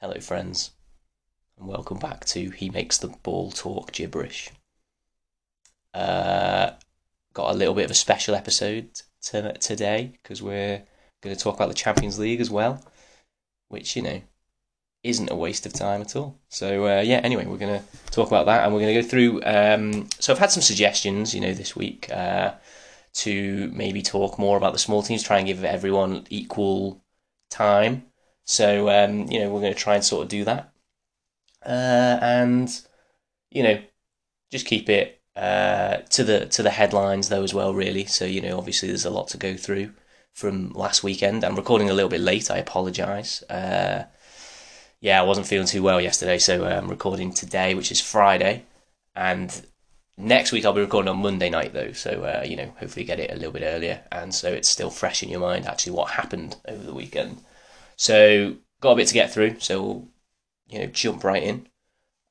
Hello, friends, and welcome back to He Makes the Ball Talk Gibberish. Uh, got a little bit of a special episode to, today because we're going to talk about the Champions League as well, which, you know, isn't a waste of time at all. So, uh, yeah, anyway, we're going to talk about that and we're going to go through. Um, so, I've had some suggestions, you know, this week uh, to maybe talk more about the small teams, try and give everyone equal time so um, you know we're going to try and sort of do that, uh, and you know just keep it uh, to the to the headlines though as well. Really, so you know obviously there's a lot to go through from last weekend. I'm recording a little bit late. I apologise. Uh, yeah, I wasn't feeling too well yesterday, so I'm um, recording today, which is Friday, and next week I'll be recording on Monday night though. So uh, you know hopefully get it a little bit earlier, and so it's still fresh in your mind actually what happened over the weekend. So got a bit to get through. So we'll, you know, jump right in.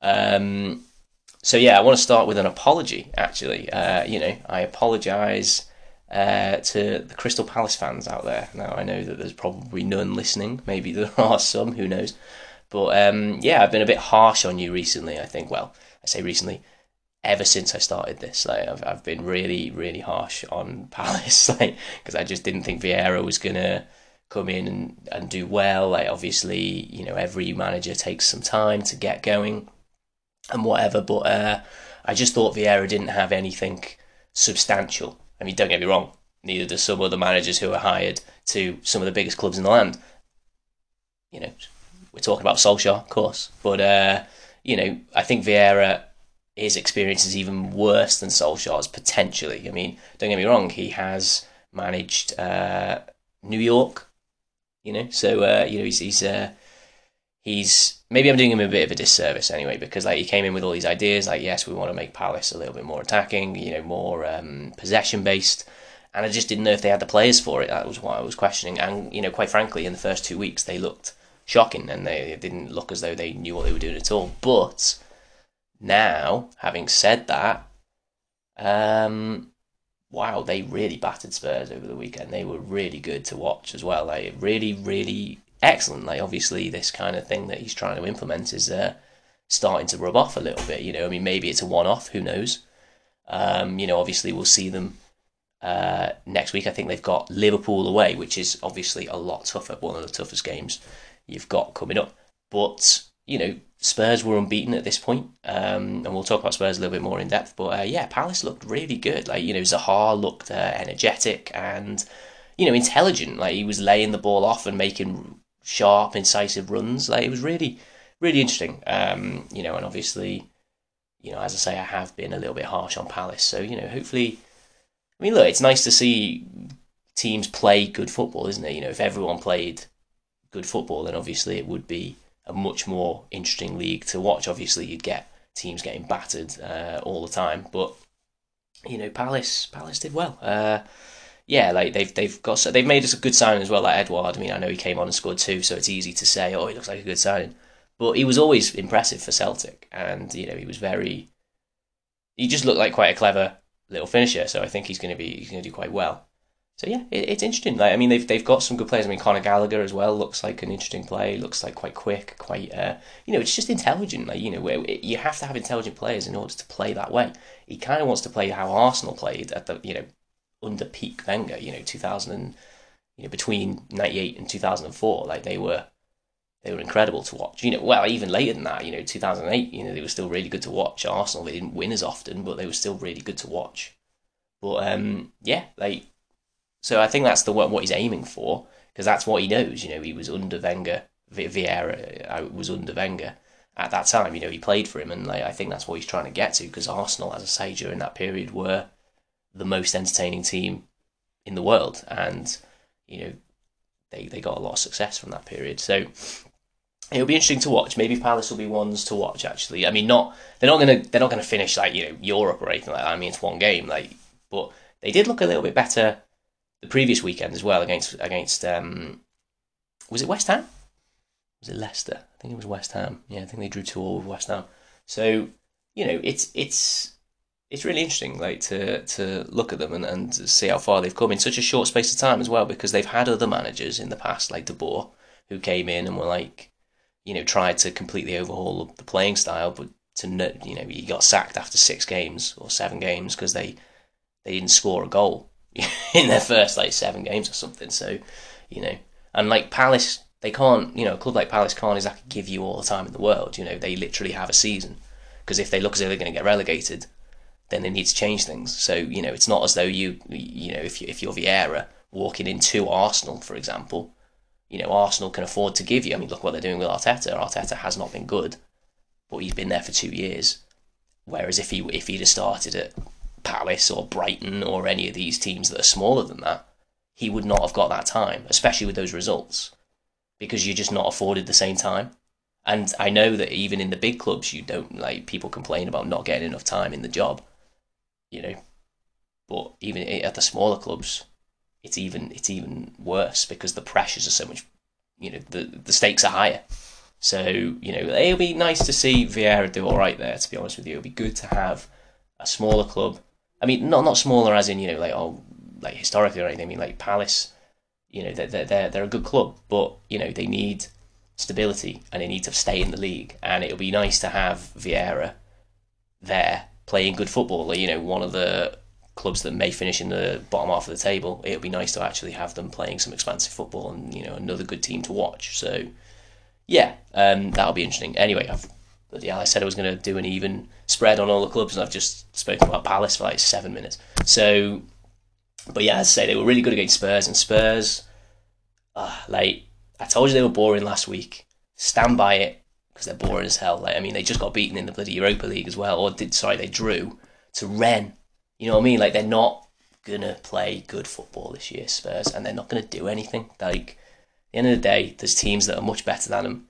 Um, so yeah, I want to start with an apology. Actually, uh, you know, I apologise uh, to the Crystal Palace fans out there. Now I know that there's probably none listening. Maybe there are some. Who knows? But um, yeah, I've been a bit harsh on you recently. I think. Well, I say recently. Ever since I started this, like I've I've been really really harsh on Palace, like because I just didn't think Vieira was gonna come in and, and do well. Like obviously, you know, every manager takes some time to get going and whatever. But uh, I just thought Vieira didn't have anything substantial. I mean, don't get me wrong. Neither do some other managers who are hired to some of the biggest clubs in the land. You know, we're talking about Solskjaer, of course, but uh, you know, I think Vieira his experience is even worse than Solskjaer's potentially. I mean, don't get me wrong, he has managed uh, New York, you know. So uh, you know he's he's uh, he's maybe I'm doing him a bit of a disservice anyway because like he came in with all these ideas like yes we want to make Palace a little bit more attacking, you know, more um, possession based. And I just didn't know if they had the players for it. That was why I was questioning. And you know, quite frankly, in the first two weeks, they looked shocking, and they didn't look as though they knew what they were doing at all. But now, having said that, um, wow, they really battered Spurs over the weekend. They were really good to watch as well. Like really, really excellent. Like obviously, this kind of thing that he's trying to implement is uh, starting to rub off a little bit. You know, I mean, maybe it's a one-off. Who knows? Um, you know, obviously, we'll see them uh, next week. I think they've got Liverpool away, which is obviously a lot tougher. One of the toughest games you've got coming up. But you know, Spurs were unbeaten at this point, um, and we'll talk about Spurs a little bit more in depth. But uh, yeah, Palace looked really good. Like you know, Zaha looked uh, energetic and you know intelligent. Like he was laying the ball off and making sharp, incisive runs. Like it was really, really interesting. Um, you know, and obviously, you know, as I say, I have been a little bit harsh on Palace. So you know, hopefully, I mean, look, it's nice to see teams play good football, isn't it? You know, if everyone played good football, then obviously it would be a much more interesting league to watch. Obviously, you'd get teams getting battered uh, all the time, but you know, Palace Palace did well. Uh, yeah, like they've they've got they've made us a good signing as well. Like Edouard, I mean, I know he came on and scored two, so it's easy to say, oh, he looks like a good signing, but he was always impressive for Celtic, and you know, he was very. He just looked like quite a clever little finisher, so I think he's going to be he's going to do quite well so yeah, it, it's interesting. Like I mean, they've they've got some good players. I mean, Conor Gallagher as well looks like an interesting play. Looks like quite quick, quite uh, you know, it's just intelligent. Like you know, where you have to have intelligent players in order to play that way. He kind of wants to play how Arsenal played at the you know under peak Wenger. You know, two thousand and you know between ninety eight and two thousand and four. Like they were they were incredible to watch. You know, well, even later than that, you know, 2008, you know, they were still really good to watch. Arsenal, they didn't win as often, but they were still really good to watch. But um, yeah, like so I think that's the what, what he's aiming for because that's what he knows. You know, he was under Wenger, Vieira uh, was under Wenger at that time. You know, he played for him, and like, I think that's what he's trying to get to because Arsenal, as I say, during that period were the most entertaining team in the world, and you know, they they got a lot of success from that period. So it'll be interesting to watch. Maybe Palace will be ones to watch. Actually, I mean, not they're not gonna they're not gonna finish like you know Europe or anything like that. I mean, it's one game, like, but they did look a little bit better the previous weekend as well against against um, was it West Ham? Was it Leicester? I think it was West Ham. Yeah, I think they drew two all with West Ham. So you know, it's it's it's really interesting, like to to look at them and, and see how far they've come in such a short space of time as well, because they've had other managers in the past, like De Boer, who came in and were like, you know, tried to completely overhaul the playing style, but to you know, he got sacked after six games or seven games because they they didn't score a goal in their first like seven games or something. So, you know, and like Palace, they can't, you know, a club like Palace can't exactly give you all the time in the world. You know, they literally have a season because if they look as though they're going to get relegated, then they need to change things. So, you know, it's not as though you, you know, if you if you're Vieira walking into Arsenal, for example, you know, Arsenal can afford to give you. I mean, look what they're doing with Arteta. Arteta has not been good, but he's been there for two years. Whereas if he if he'd have started at Palace or Brighton or any of these teams that are smaller than that, he would not have got that time, especially with those results, because you're just not afforded the same time. And I know that even in the big clubs, you don't like people complain about not getting enough time in the job, you know. But even at the smaller clubs, it's even it's even worse because the pressures are so much, you know, the the stakes are higher. So you know, it'll be nice to see Vieira do all right there. To be honest with you, it'll be good to have a smaller club I mean, not not smaller as in you know like oh like historically or anything. I mean like Palace, you know they're they're they're a good club, but you know they need stability and they need to stay in the league. And it'll be nice to have Vieira there playing good football. You know, one of the clubs that may finish in the bottom half of the table. It'll be nice to actually have them playing some expansive football and you know another good team to watch. So yeah, um, that'll be interesting. Anyway, I've yeah, I said I was going to do an even spread on all the clubs, and I've just spoken about Palace for like seven minutes. So, but yeah, as I say, they were really good against Spurs, and Spurs, uh, like I told you, they were boring last week. Stand by it because they're boring as hell. Like I mean, they just got beaten in the bloody Europa League as well, or did sorry, they drew to Rennes. You know what I mean? Like they're not gonna play good football this year, Spurs, and they're not gonna do anything. Like at the end of the day, there's teams that are much better than them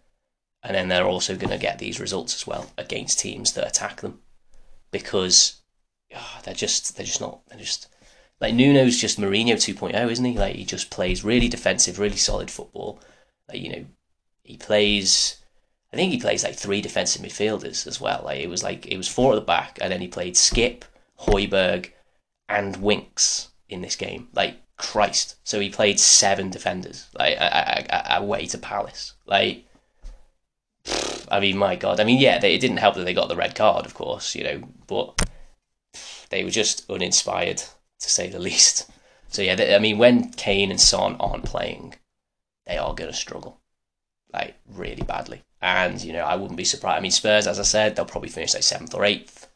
and then they're also going to get these results as well against teams that attack them. Because oh, they're just they're just not they're just like Nuno's just Mourinho 2.0 isn't he? Like he just plays really defensive really solid football. Like you know he plays I think he plays like three defensive midfielders as well. Like it was like it was four at the back and then he played Skip, Højbjerg and Winks in this game. Like Christ. So he played seven defenders like away to Palace. Like I mean, my God. I mean, yeah, they, it didn't help that they got the red card, of course, you know, but they were just uninspired, to say the least. So, yeah, they, I mean, when Kane and Son aren't playing, they are going to struggle, like, really badly. And, you know, I wouldn't be surprised. I mean, Spurs, as I said, they'll probably finish like seventh or eighth.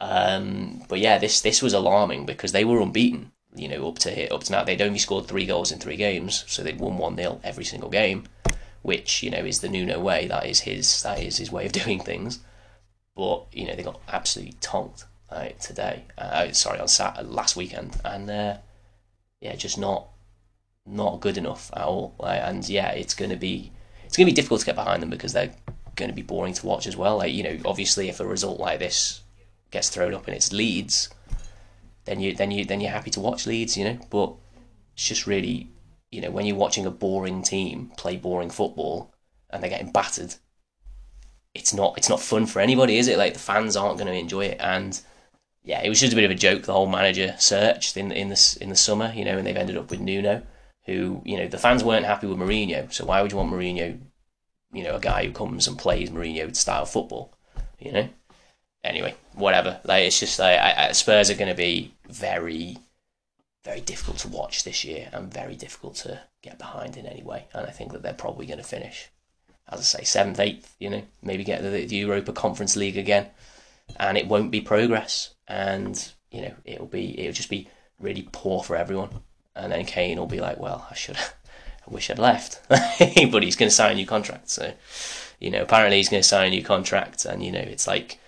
Um, but yeah, this this was alarming because they were unbeaten. You know, up to up to now, they'd only scored three goals in three games, so they'd won one 0 every single game which you know is the Nuno way. That is his that is his way of doing things. But you know they got absolutely tonked today. Uh, sorry, on Sat last weekend, and uh, yeah, just not not good enough at all. Like, and yeah, it's going to be it's going to be difficult to get behind them because they're going to be boring to watch as well. Like you know, obviously, if a result like this gets thrown up and it's Leeds, then you then you then you're happy to watch Leeds. You know, but it's just really you know, when you're watching a boring team play boring football and they're getting battered, it's not it's not fun for anybody, is it? Like the fans aren't going to enjoy it, and yeah, it was just a bit of a joke. The whole manager search in in this in the summer, you know, and they've ended up with Nuno, who you know the fans weren't happy with Mourinho, so why would you want Mourinho? You know, a guy who comes and plays Mourinho style football, you know. Anyway, whatever. Like it's just like I, I, Spurs are going to be very very difficult to watch this year and very difficult to get behind in any way. And I think that they're probably going to finish, as I say, seventh, eighth. You know, maybe get the, the Europa Conference League again, and it won't be progress. And you know, it'll be it'll just be really poor for everyone. And then Kane will be like, "Well, I should, I wish I'd left," but he's going to sign a new contract. So, you know, apparently he's going to sign a new contract, and you know, it's like.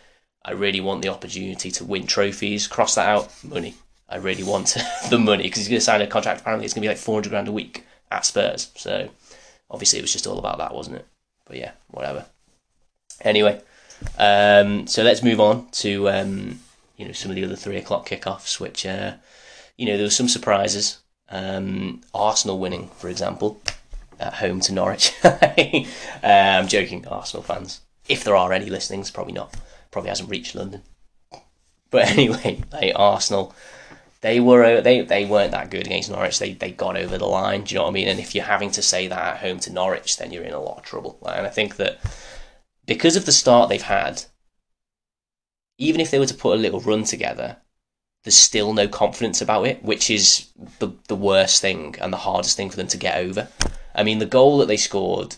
I really want the opportunity to win trophies. Cross that out, money. I really want the money because he's going to sign a contract. Apparently, it's going to be like 400 grand a week at Spurs. So obviously, it was just all about that, wasn't it? But yeah, whatever. Anyway, um, so let's move on to um, you know some of the other three o'clock kickoffs, which uh, you know there were some surprises. Um, Arsenal winning, for example, at home to Norwich. I'm joking, Arsenal fans. If there are any listenings, probably not. Probably hasn't reached London. But anyway, like Arsenal they were uh, they they weren't that good against Norwich. They they got over the line. Do you know what I mean? And if you're having to say that at home to Norwich, then you're in a lot of trouble. And I think that because of the start they've had, even if they were to put a little run together, there's still no confidence about it, which is the the worst thing and the hardest thing for them to get over. I mean, the goal that they scored,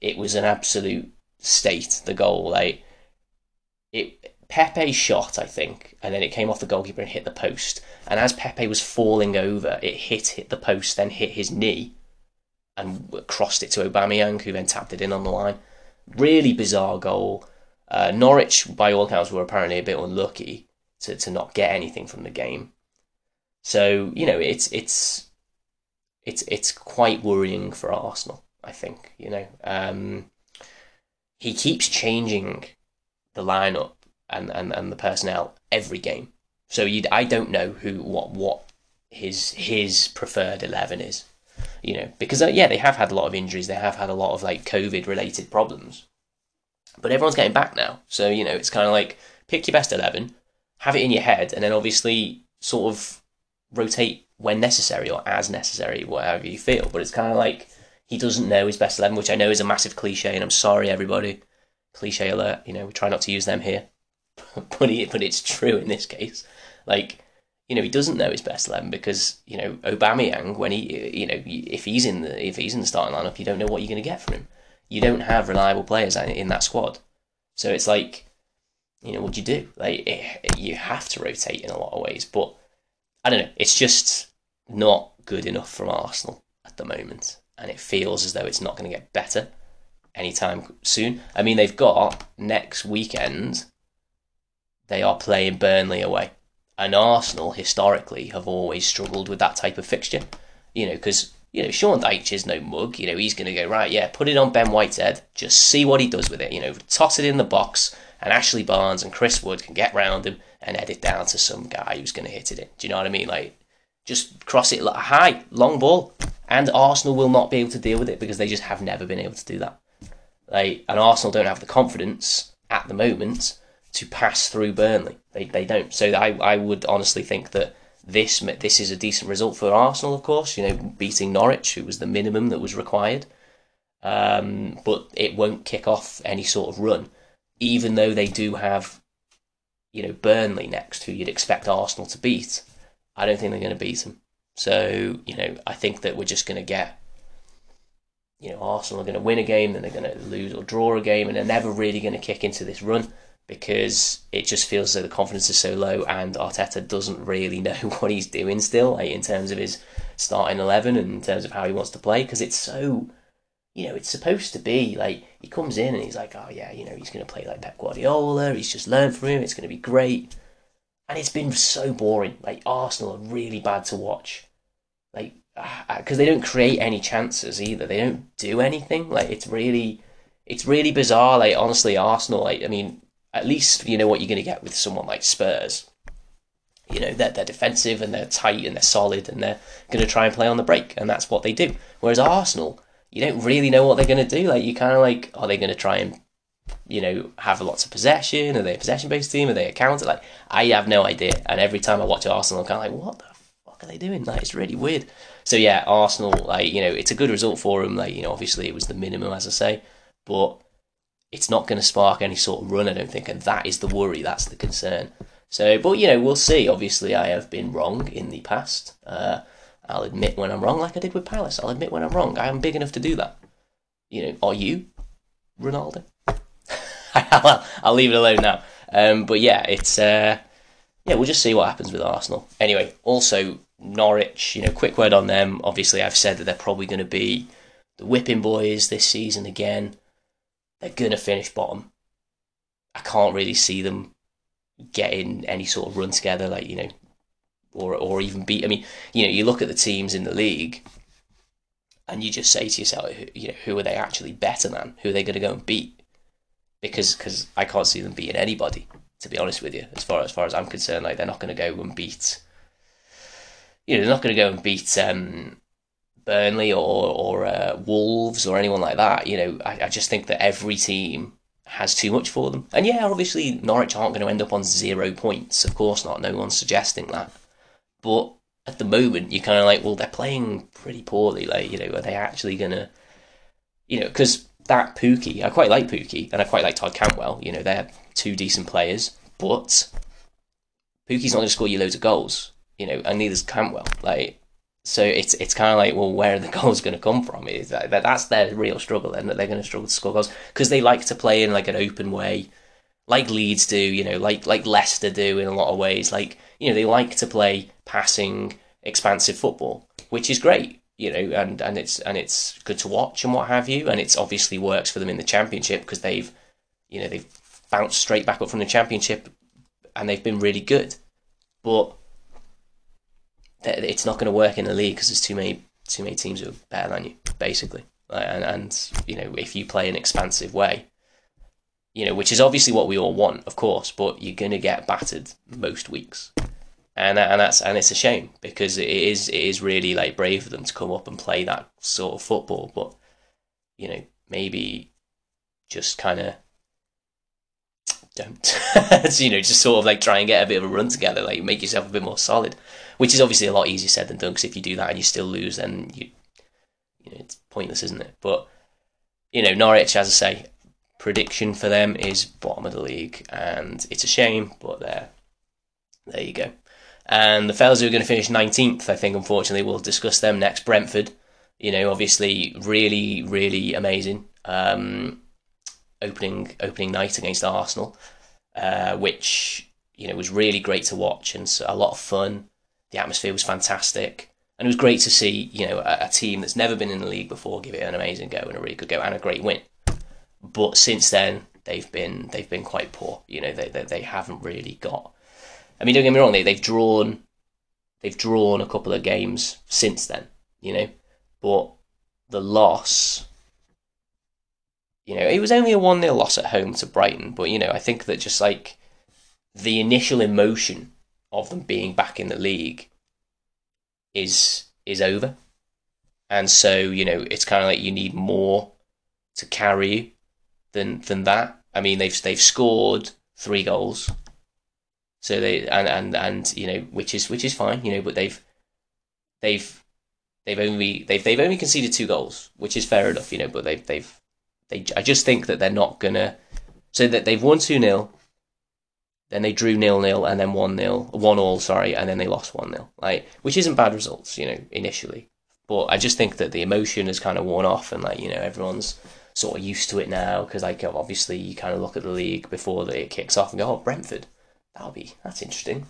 it was an absolute state. The goal, like it, Pepe shot, I think, and then it came off the goalkeeper and hit the post. And as Pepe was falling over, it hit hit the post, then hit his knee, and crossed it to Aubameyang, who then tapped it in on the line. Really bizarre goal. Uh, Norwich, by all accounts, were apparently a bit unlucky to, to not get anything from the game. So you know, it's it's it's it's quite worrying for Arsenal. I think you know um, he keeps changing the lineup and, and, and the personnel every game. So you I don't know who what what his his preferred eleven is. You know, because uh, yeah, they have had a lot of injuries. They have had a lot of like COVID related problems. But everyone's getting back now, so you know it's kind of like pick your best eleven, have it in your head, and then obviously sort of rotate when necessary or as necessary, whatever you feel. But it's kind of like he doesn't know his best eleven, which I know is a massive cliche, and I'm sorry everybody. Cliche alert. You know, we try not to use them here, but it, but it's true in this case. Like you know, he doesn't know his best eleven because you know Aubameyang when he you know if he's in the if he's in the starting lineup, you don't know what you're going to get from him. You don't have reliable players in that squad, so it's like you know what do you do? Like it, you have to rotate in a lot of ways, but I don't know. It's just not good enough from Arsenal at the moment, and it feels as though it's not going to get better anytime soon. I mean, they've got next weekend. They are playing Burnley away and Arsenal historically have always struggled with that type of fixture. You know, because you know Sean Dyche is no mug. You know he's going to go right. Yeah, put it on Ben Whitehead. Just see what he does with it. You know, toss it in the box, and Ashley Barnes and Chris Wood can get round him and head it down to some guy who's going to hit it in. Do you know what I mean? Like, just cross it high, long ball, and Arsenal will not be able to deal with it because they just have never been able to do that. Like, and Arsenal don't have the confidence at the moment to pass through Burnley. They they don't. So I I would honestly think that this this is a decent result for Arsenal, of course. You know, beating Norwich, who was the minimum that was required. Um, but it won't kick off any sort of run, even though they do have, you know, Burnley next, who you'd expect Arsenal to beat. I don't think they're going to beat them. So you know, I think that we're just going to get you know, Arsenal are going to win a game, then they're going to lose or draw a game, and they're never really going to kick into this run because it just feels as though the confidence is so low and Arteta doesn't really know what he's doing still like, in terms of his starting 11 and in terms of how he wants to play because it's so you know it's supposed to be like he comes in and he's like oh yeah you know he's going to play like Pep Guardiola he's just learned from him it's going to be great. And it's been so boring like Arsenal are really bad to watch. Like uh, because they don't create any chances either they don't do anything like it's really it's really bizarre like honestly Arsenal like I mean at least you know what you're going to get with someone like Spurs. You know, they're, they're defensive and they're tight and they're solid and they're going to try and play on the break, and that's what they do. Whereas Arsenal, you don't really know what they're going to do. Like, you kind of like, are they going to try and, you know, have lots of possession? Are they a possession based team? Are they a counter? Like, I have no idea. And every time I watch Arsenal, I'm kind of like, what the fuck are they doing? Like, it's really weird. So, yeah, Arsenal, like, you know, it's a good result for them. Like, you know, obviously it was the minimum, as I say, but it's not going to spark any sort of run, I don't think, and that is the worry. That's the concern. So, but you know, we'll see. Obviously, I have been wrong in the past. Uh, I'll admit when I'm wrong, like I did with Palace. I'll admit when I'm wrong. I am big enough to do that. You know, are you, Ronaldo? I'll, leave it alone now. Um, but yeah, it's uh, yeah, we'll just see what happens with Arsenal. Anyway, also Norwich. You know, quick word on them. Obviously, I've said that they're probably going to be the whipping boys this season again they're going to finish bottom. I can't really see them getting any sort of run together, like, you know, or, or even beat. I mean, you know, you look at the teams in the league and you just say to yourself, you know, who are they actually better than? Who are they going to go and beat? Because cause I can't see them beating anybody, to be honest with you, as far as far as I'm concerned. Like, they're not going to go and beat. You know, they're not going to go and beat um, Burnley or or uh, Wolves or anyone like that. You know, I, I just think that every team has too much for them. And yeah, obviously Norwich aren't going to end up on zero points. Of course not. No one's suggesting that. But at the moment, you're kind of like, well, they're playing pretty poorly. Like, you know, are they actually gonna, you know, because that Pukki, I quite like Pukki, and I quite like Todd Cantwell. You know, they're two decent players, but Pukki's not going to score you loads of goals. You know, and neither's Cantwell. Like, so it's it's kind of like, well, where are the goals going to come from? Is that that's their real struggle, and that they're going to struggle to score goals because they like to play in like an open way, like Leeds do. You know, like like Leicester do in a lot of ways. Like you know, they like to play passing, expansive football, which is great. You know, and, and it's and it's good to watch and what have you, and it's obviously works for them in the championship because they've, you know, they've bounced straight back up from the championship, and they've been really good, but it's not going to work in the league because there's too many too many teams who are better than you, basically. And, and you know, if you play an expansive way, you know, which is obviously what we all want, of course, but you're going to get battered most weeks. And and that's and it's a shame because it is it is really like brave of them to come up and play that sort of football, but you know maybe just kind of don't. You know just sort of like try and get a bit of a run together, like make yourself a bit more solid, which is obviously a lot easier said than done. Because if you do that and you still lose, then you you know it's pointless, isn't it? But you know Norwich, as I say, prediction for them is bottom of the league, and it's a shame, but there, there you go. And the fellas who are going to finish 19th, I think, unfortunately, we'll discuss them next. Brentford, you know, obviously, really, really amazing. Um, opening opening night against Arsenal, uh, which you know was really great to watch and a lot of fun. The atmosphere was fantastic, and it was great to see you know a, a, team that's never been in the league before give it an amazing go and a really good go and a great win. But since then, they've been they've been quite poor. You know, they they, they haven't really got I mean, don't get me wrong; they they've drawn they've drawn a couple of games since then, you know, but the loss. You know, it was only a 1 0 loss at home to Brighton, but, you know, I think that just like the initial emotion of them being back in the league is is over. And so, you know, it's kind of like you need more to carry you than than that. I mean, they've they've scored three goals. So they and and and you know which is which is fine, you know, but they've they've they've only they've they've only conceded two goals, which is fair enough, you know, but they've they've they I just think that they're not gonna so that they've won two 0 then they drew nil nil and then one nil one all sorry and then they lost one nil like which isn't bad results you know initially but I just think that the emotion has kind of worn off and like you know everyone's sort of used to it now because like obviously you kind of look at the league before the, it kicks off and go oh Brentford that'll be that's interesting.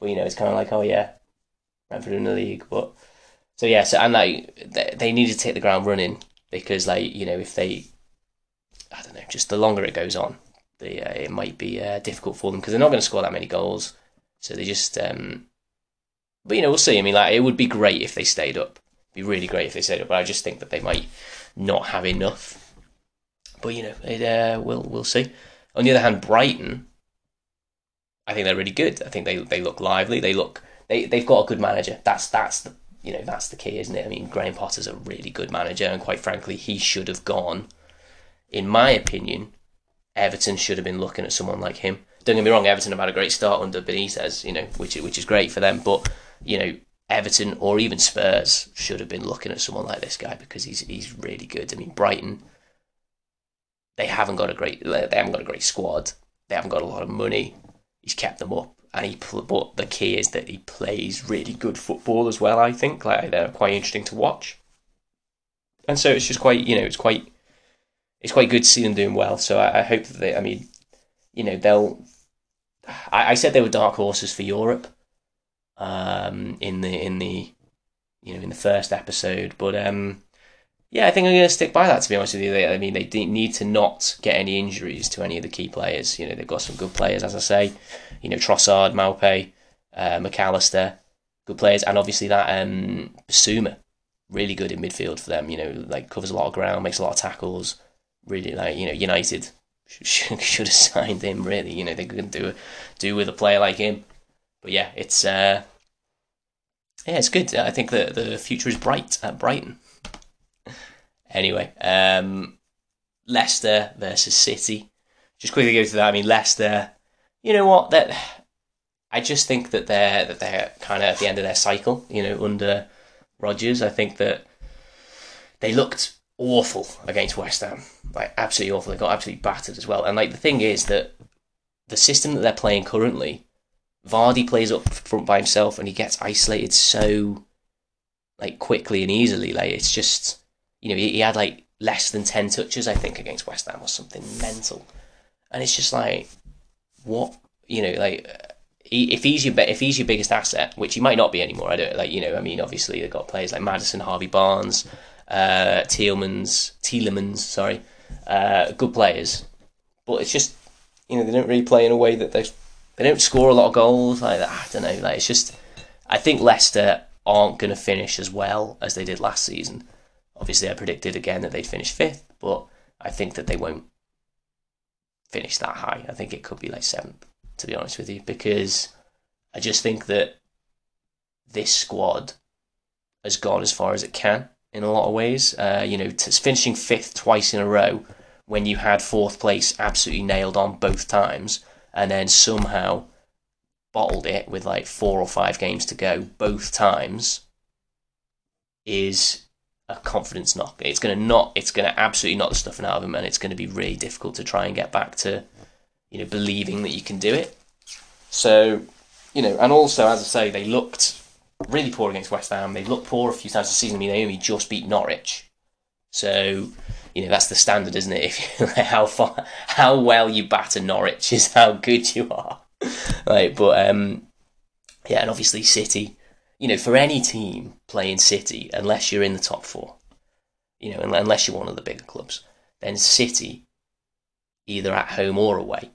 But you know, it's kind of like, oh yeah, Brentford in the league. But so yeah, so and like they, they need to take the ground running because like you know if they, I don't know, just the longer it goes on, the uh, it might be uh, difficult for them because they're not going to score that many goals. So they just, um, but you know, we'll see. I mean, like it would be great if they stayed up. It'd be really great if they stayed up, but I just think that they might not have enough. But you know, it, uh, we'll we'll see. On the other hand, Brighton I think they're really good. I think they they look lively. They look they they've got a good manager. That's that's the you know that's the key, isn't it? I mean, Graham Potter's a really good manager, and quite frankly, he should have gone. In my opinion, Everton should have been looking at someone like him. Don't get me wrong, Everton have had a great start under Benitez, you know, which which is great for them. But you know, Everton or even Spurs should have been looking at someone like this guy because he's he's really good. I mean, Brighton, they haven't got a great they haven't got a great squad. They haven't got a lot of money he's kept them up. And he, but the key is that he plays really good football as well. I think like they're quite interesting to watch, and so it's just quite you know it's quite it's quite good to see them doing well. So I, I hope that they, I mean, you know, they'll. I, I said they were dark horses for Europe, um, in the in the, you know, in the first episode, but um, yeah, I think I'm going to stick by that. To be honest with you, they, I mean, they need to not get any injuries to any of the key players. You know, they've got some good players, as I say. You know, Trossard, Maupay, uh, Mac Allister, good players, and obviously that um, Bissouma, really good in midfield for them. You know, like covers a lot of ground, makes a lot of tackles. Really, like you know, United should, should have signed him. Really, you know, they could do do with a player like him. But yeah, it's uh, yeah, it's good. I think the the future is bright at Brighton. Anyway, um, Leicester versus City. Just quickly go to that. I mean, Leicester. You know what? That I just think that they're that they're kind of at the end of their cycle. You know, under Rodgers, I think that they looked awful against West Ham, like absolutely awful. They got absolutely battered as well. And like the thing is that the system that they're playing currently, Vardy plays up front by himself and he gets isolated so like quickly and easily. Like it's just you know he, he had like less than ten touches I think against West Ham or something mental, and it's just like what you know like if he's your if he's your biggest asset, which he might not be anymore. I don't like you know. I mean, obviously they've got players like Maddison, Harvey Barnes, uh, Tielemans, Tielemans, sorry, uh, good players, but it's just you know they don't really play in a way that they they don't score a lot of goals like that. I don't know. Like it's just I think Leicester aren't going to finish as well as they did last season. Obviously, I predicted again that they'd finish fifth, but I think that they won't finish that high. I think it could be like seventh, to be honest with you, because I just think that this squad has gone as far as it can in a lot of ways. Uh, you know, finishing fifth twice in a row when you had fourth place absolutely nailed on both times, and then somehow bottled it with like four or five games to go both times is a confidence knock. It's going to not. It's to absolutely knock the stuffing out of him, and it's going to be really difficult to try and get back to, you know, believing that you can do it. So, you know, and also as I say, they looked really poor against West Ham. They looked poor a few times this season. I mean, they only just beat Norwich, so you know that's the standard, isn't it? If how far, how well you batter Norwich is how good you are. right, but um, yeah, and obviously City. You know, for any team playing City, unless you're in the top four, you know, unless you're one of the bigger clubs, then City, either at home or away,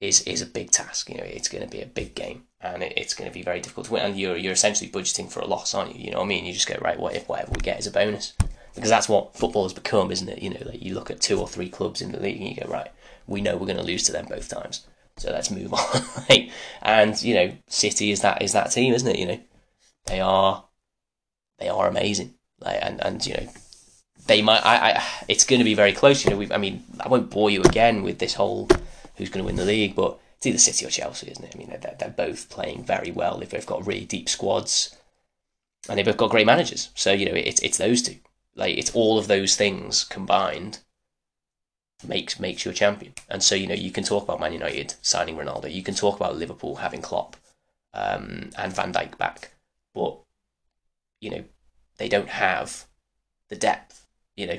is is a big task. You know, it's going to be a big game, and it, it's going to be very difficult to win. And you're you're essentially budgeting for a loss, aren't you? You know what I mean? You just go right. What if whatever we get is a bonus? Because that's what football has become, isn't it? You know, like you look at two or three clubs in the league, and you go right. We know we're going to lose to them both times, so let's move on. and you know, City is that is that team, isn't it? You know, they are they are amazing. Like and and you know, they might. I, I it's going to be very close. You know, we I mean, I won't bore you again with this whole who's going to win the league, but it's either City or Chelsea, isn't it? I mean, they're, they're both playing very well. They've both got really deep squads, and they've both got great managers. So you know, it's it's those two. Like it's all of those things combined makes makes you a champion. And so you know, you can talk about Man United signing Ronaldo. You can talk about Liverpool having Klopp um, and Van Dijk back, but you know, they don't have the depth. You know,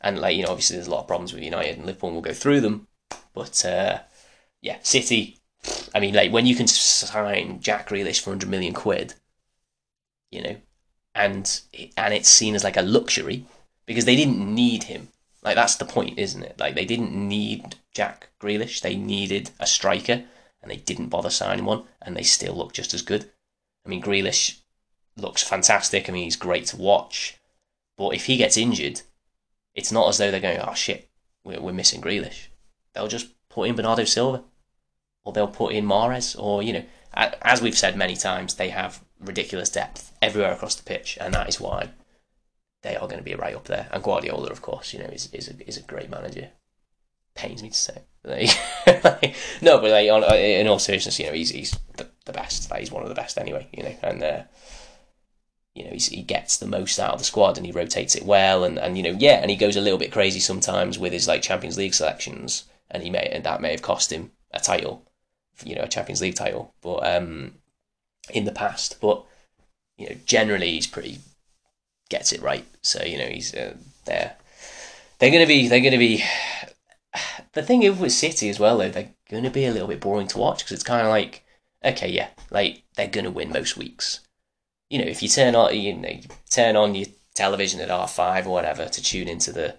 and like you know, obviously there's a lot of problems with United and Liverpool. will go through them, but uh, yeah, City. I mean, like when you can sign Jack Grealish for hundred million quid, you know, and and it's seen as like a luxury because they didn't need him. Like that's the point, isn't it? Like they didn't need Jack Grealish. They needed a striker, and they didn't bother signing one, and they still look just as good. I mean, Grealish looks fantastic. I mean, he's great to watch. But if he gets injured, it's not as though they're going, "Oh shit, we're, we're missing Grealish." they'll just put in Bernardo Silva, or they'll put in Mahrez, or you know, as we've said many times, they have ridiculous depth everywhere across the pitch, and that is why they are going to be right up there. And Guardiola, of course, you know, is is a, is a great manager. Pains me to say, like, no, but like, on, in all seriousness, you know, he's he's the, the best. Like, he's one of the best anyway, you know, and. Uh, you know, he gets the most out of the squad and he rotates it well, and, and you know, yeah, and he goes a little bit crazy sometimes with his like Champions League selections, and he may and that may have cost him a title, you know, a Champions League title, but um, in the past, but you know, generally he's pretty gets it right. So you know, he's uh, there. They're gonna be. They're gonna be. The thing is with City as well, though, they're gonna be a little bit boring to watch because it's kind of like, okay, yeah, like they're gonna win most weeks. You know, if you turn on, you know, you turn on your television at R five or whatever to tune into the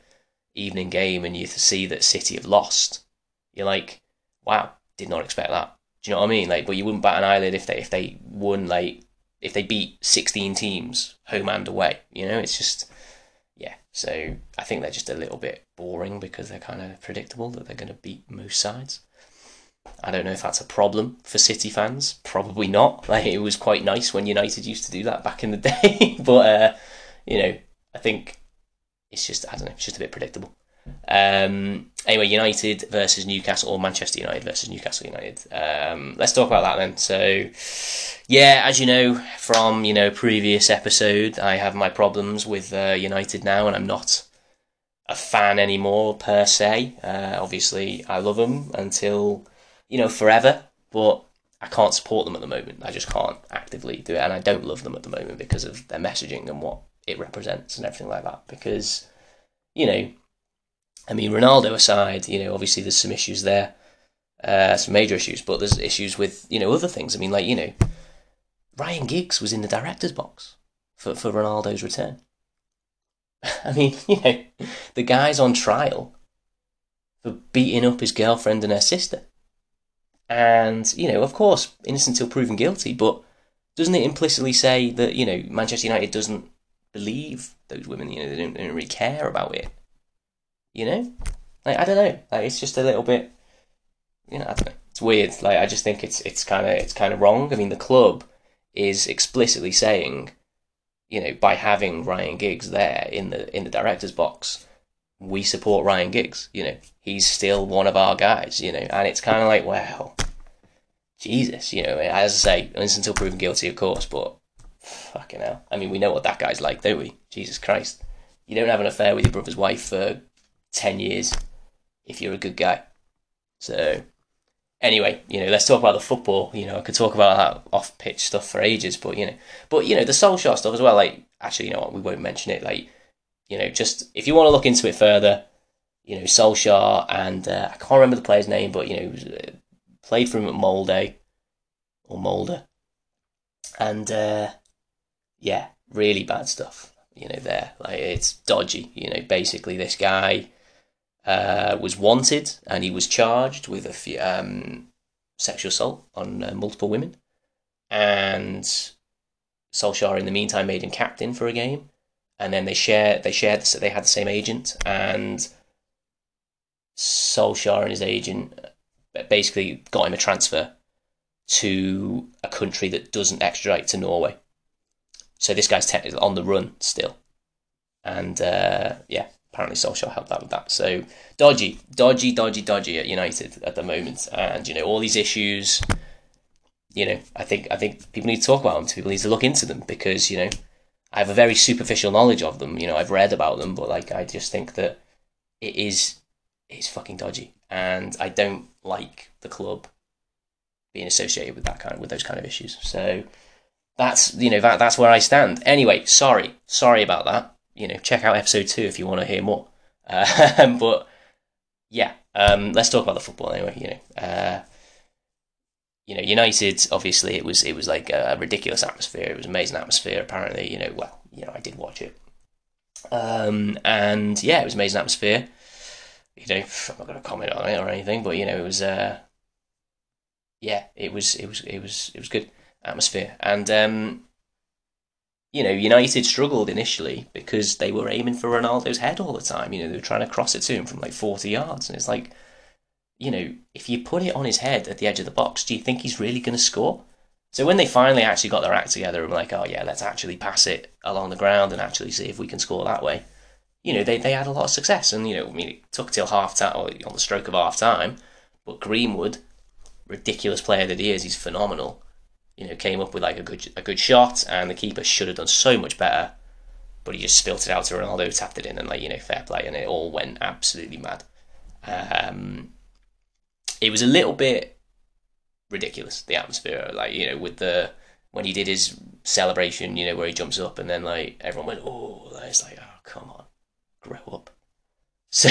evening game and you see that City have lost, you're like, wow, did not expect that. Do you know what I mean? Like, but you wouldn't bat an eyelid if they if they won like if they beat 16 teams home and away. You know, it's just yeah. So I think they're just a little bit boring because they're kind of predictable that they're going to beat most sides. I don't know if that's a problem for City fans. Probably not. Like it was quite nice when United used to do that back in the day, but uh, you know, I think it's just I don't know, it's just a bit predictable. Um, anyway, United versus Newcastle or Manchester United versus Newcastle United. Um, let's talk about that then. So, yeah, as you know from you know previous episode, I have my problems with uh, United now, and I'm not a fan anymore per se. Uh, obviously, I love them until you know forever, but I can't support them at the moment. I just can't actively do it, and I don't love them at the moment because of their messaging and what it represents and everything like that. Because you know, I mean, Ronaldo aside, you know, obviously there's some issues there, uh, some major issues, but there's issues with you know other things. I mean, like you know, Ryan Giggs was in the director's box for for Ronaldo's return. I mean, you know, the guy's on trial for beating up his girlfriend and her sister. And, you know, of course, innocent until proven guilty, but doesn't it implicitly say that, you know, Manchester United doesn't believe those women, you know, they don't, they don't really care about it? You know? Like, I don't know. Like, it's just a little bit, you know, I don't know. It's weird. Like, I just think it's, it's kind of, it's kind of wrong. I mean, the club is explicitly saying, you know, by having Ryan Giggs there in the, in the director's box, we support Ryan Giggs. You know, he's still one of our guys. You know, and it's kind of like, wow, Jesus. You know, as I say, until proven guilty, of course, but fucking hell. I mean, we know what that guy's like, don't we? Jesus Christ, you don't have an affair with your brother's wife for ten years if you're a good guy. So. Anyway, you know, let's talk about the football. You know, I could talk about that off pitch stuff for ages, but you know, but you know, the Solskjaer stuff as well. Like, actually, you know what? We won't mention it. Like, you know, just if you want to look into it further, you know, Solskjaer and uh, I can't remember the player's name, but you know, uh, played for him at Molde or Molder. and uh, yeah, really bad stuff. You know, there like it's dodgy. You know, basically this guy uh, was wanted and he was charged with a few, um, sexual assault on uh, multiple women, and Solskjaer in the meantime made him captain for a game and then they share they shared they had the same agent and Solskjaer and his agent basically got him a transfer to a country that doesn't extradite to Norway. So this guy's technically on the run still, and uh, yeah, apparently Solskjaer helped out with that. So dodgy, dodgy, dodgy, dodgy at United at the moment, and you know all these issues. You know, I think I think people need to talk about them. People need to look into them because you know I have a very superficial knowledge of them. You know, I've read about them, but like I just think that it is it's fucking dodgy, and I don't like the club being associated with that kind of, with those kind of issues. So that's you know that that's where I stand. Anyway, sorry, sorry about that. You know, check out episode two if you want to hear more. Uh, but yeah, um, let's talk about the football anyway. You know, uh, you know, United obviously it was it was like a ridiculous atmosphere. It was amazing atmosphere. Apparently, you know, well, you know, I did watch it, um, and yeah, it was amazing atmosphere. You know, I'm not going to comment on it or anything, but you know, it was, uh, yeah, it was, it was, it was, it was good atmosphere, and um, you know, United struggled initially because they were aiming for Ronaldo's head all the time. You know, they were trying to cross it to him from like 40 yards, and it's like you know, if you put it on his head at the edge of the box, do you think he's really going to score? So when they finally actually got their act together and were like, oh yeah, let's actually pass it along the ground and actually see if we can score that way, you know, they, they had a lot of success. And, you know, I mean, it took till half time, or on the stroke of half time, but Greenwood, ridiculous player that he is, he's phenomenal. You know, came up with like a good a good shot, and the keeper should have done so much better, but he just spilt it out to Ronaldo, tapped it in, and like you know, fair play, and it all went absolutely mad. Um, it was a little bit ridiculous the atmosphere like you know with the when he did his celebration you know where he jumps up and then like everyone went oh it's like oh come on grow up so